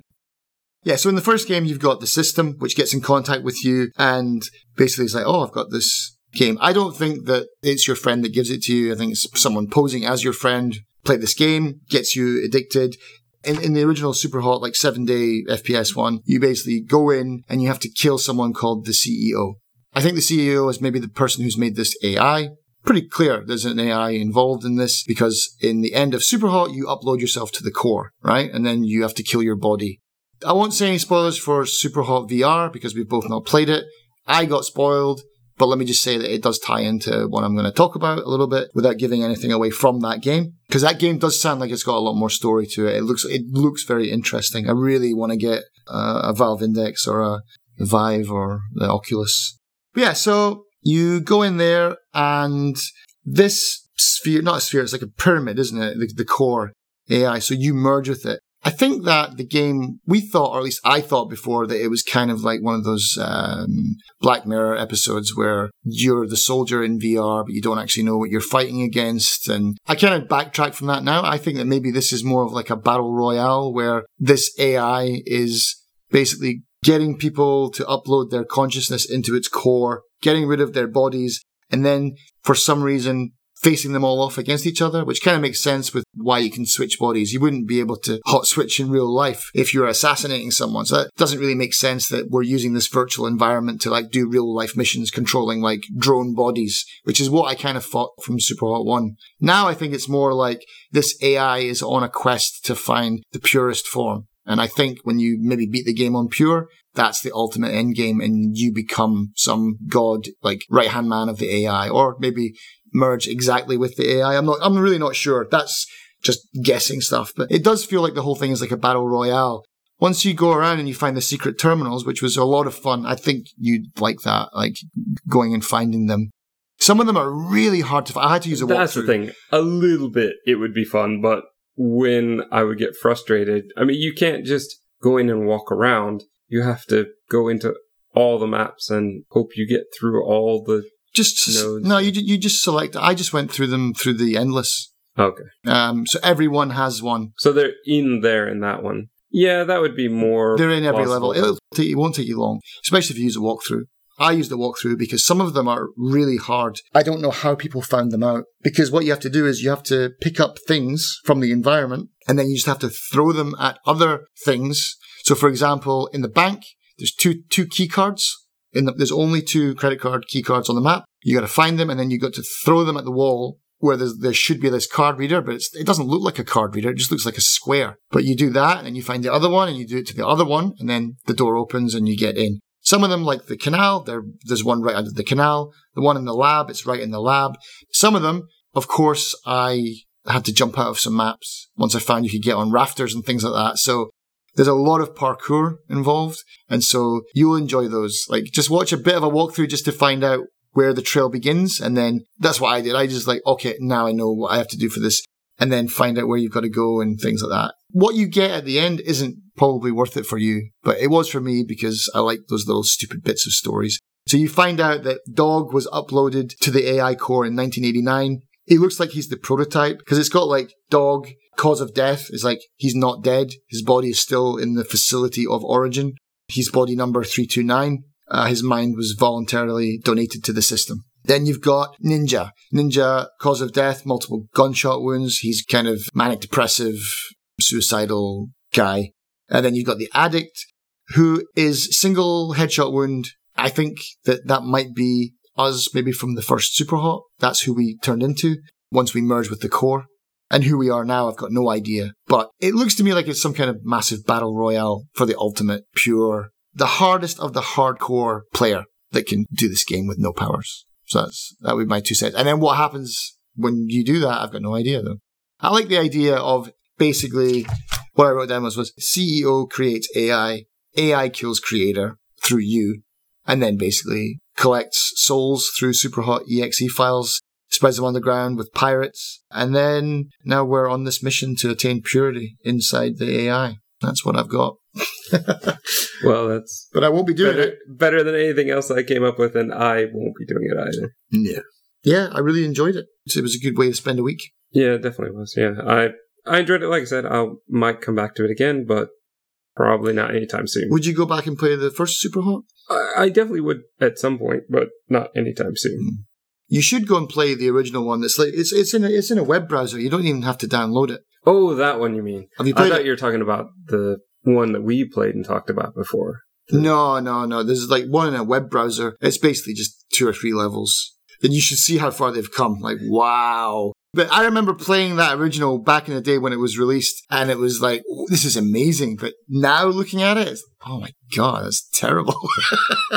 Yeah, so in the first game, you've got the system which gets in contact with you and basically it's like, oh, I've got this game. I don't think that it's your friend that gives it to you. I think it's someone posing as your friend. Play this game, gets you addicted. In, in the original Super Hot, like seven day FPS one, you basically go in and you have to kill someone called the CEO. I think the CEO is maybe the person who's made this AI. Pretty clear there's an AI involved in this because in the end of Superhot, you upload yourself to the core, right? And then you have to kill your body. I won't say any spoilers for Superhot VR because we've both not played it. I got spoiled, but let me just say that it does tie into what I'm going to talk about a little bit without giving anything away from that game. Because that game does sound like it's got a lot more story to it. It looks, it looks very interesting. I really want to get uh, a Valve Index or a Vive or the Oculus. But yeah, so you go in there and this sphere, not a sphere, it's like a pyramid, isn't it? The, the core AI. So you merge with it. I think that the game, we thought, or at least I thought before, that it was kind of like one of those um, Black Mirror episodes where you're the soldier in VR, but you don't actually know what you're fighting against. And I kind of backtrack from that now. I think that maybe this is more of like a battle royale where this AI is basically getting people to upload their consciousness into its core, getting rid of their bodies, and then for some reason facing them all off against each other, which kind of makes sense with why you can switch bodies. You wouldn't be able to hot switch in real life if you're assassinating someone. So that doesn't really make sense that we're using this virtual environment to like do real life missions controlling like drone bodies, which is what I kind of thought from Superhot 1. Now I think it's more like this AI is on a quest to find the purest form. And I think when you maybe beat the game on pure, that's the ultimate end game and you become some god, like right hand man of the AI, or maybe merge exactly with the AI. I'm not, I'm really not sure. That's just guessing stuff, but it does feel like the whole thing is like a battle royale. Once you go around and you find the secret terminals, which was a lot of fun, I think you'd like that, like going and finding them. Some of them are really hard to find. I had to use a That's the thing. A little bit, it would be fun, but when I would get frustrated, I mean, you can't just go in and walk around. You have to go into all the maps and hope you get through all the. Just nodes. no, you you just select. I just went through them through the endless. Okay. Um, so everyone has one. So they're in there in that one. Yeah, that would be more. They're in every possible. level. It'll take, it won't take you long, especially if you use a walkthrough. I use the walkthrough because some of them are really hard. I don't know how people found them out because what you have to do is you have to pick up things from the environment and then you just have to throw them at other things. So, for example, in the bank, there's two two key cards. In the, there's only two credit card key cards on the map. You got to find them and then you got to throw them at the wall where there's, there should be this card reader, but it doesn't look like a card reader. It just looks like a square. But you do that and you find the other one and you do it to the other one and then the door opens and you get in. Some of them, like the canal, there, there's one right under the canal. The one in the lab, it's right in the lab. Some of them, of course, I had to jump out of some maps once I found you could get on rafters and things like that. So there's a lot of parkour involved. And so you'll enjoy those. Like just watch a bit of a walkthrough just to find out where the trail begins. And then that's what I did. I just like, okay, now I know what I have to do for this and then find out where you've got to go and things like that. What you get at the end isn't probably worth it for you, but it was for me because I like those little stupid bits of stories. So you find out that Dog was uploaded to the AI core in 1989. He looks like he's the prototype because it's got like Dog, cause of death is like he's not dead. His body is still in the facility of origin. He's body number 329. Uh, his mind was voluntarily donated to the system. Then you've got Ninja. Ninja, cause of death, multiple gunshot wounds. He's kind of manic depressive, suicidal guy. And then you've got the addict, who is single headshot wound. I think that that might be us maybe from the first Super Hot. That's who we turned into once we merged with the core. And who we are now, I've got no idea. But it looks to me like it's some kind of massive battle royale for the ultimate pure, the hardest of the hardcore player that can do this game with no powers. So that's, that would be my two cents. And then what happens when you do that, I've got no idea though. I like the idea of basically what I wrote down was, was CEO creates AI, AI kills creator through you, and then basically collects souls through Superhot exe files spreads them underground with pirates. And then now we're on this mission to attain purity inside the AI. That's what I've got. [laughs] well, that's. But I won't be doing better, it. Better than anything else I came up with, and I won't be doing it either. Yeah. Yeah, I really enjoyed it. It was a good way to spend a week. Yeah, it definitely was. Yeah, I I enjoyed it. Like I said, I might come back to it again, but probably not anytime soon. Would you go back and play the first Super Hot? I, I definitely would at some point, but not anytime soon. Mm. You should go and play the original one. That's like it's it's in a, it's in a web browser. You don't even have to download it. Oh, that one you mean? Have you played I thought it? you were talking about the one that we played and talked about before. No, no, no. There's like one in a web browser. It's basically just two or three levels. And you should see how far they've come. Like, wow. But I remember playing that original back in the day when it was released, and it was like, "Oh, this is amazing. But now looking at it, oh my god, that's terrible. [laughs]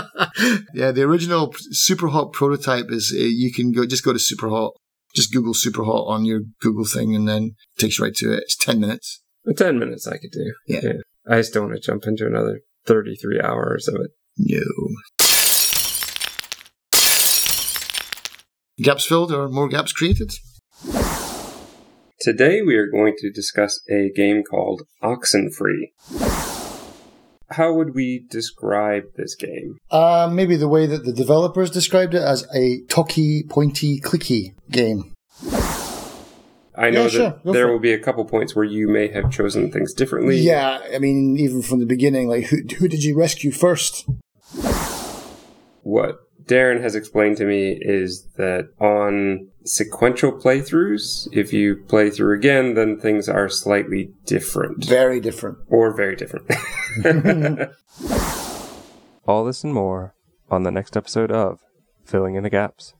yeah, the original Super Hot prototype is uh, you can go just go to Super Hot, just Google Super Hot on your Google thing, and then it takes you right to it. It's ten minutes. In Ten minutes I could do. Yeah. I just don't want to jump into another thirty-three hours of it. No. Gaps filled or more gaps created? Today we are going to discuss a game called Oxenfree. How would we describe this game? Uh, maybe the way that the developers described it as a talky, pointy, clicky game. I know Yeah, that Go there will be a couple points where you may have chosen things differently. Yeah, I mean, even from the beginning, like, who, who did you rescue first? What Darren has explained to me is that on sequential playthroughs, if you play through again, then things are slightly different. Very different. or very different. [laughs] [laughs] All this and more on the next episode of Filling in the Gaps.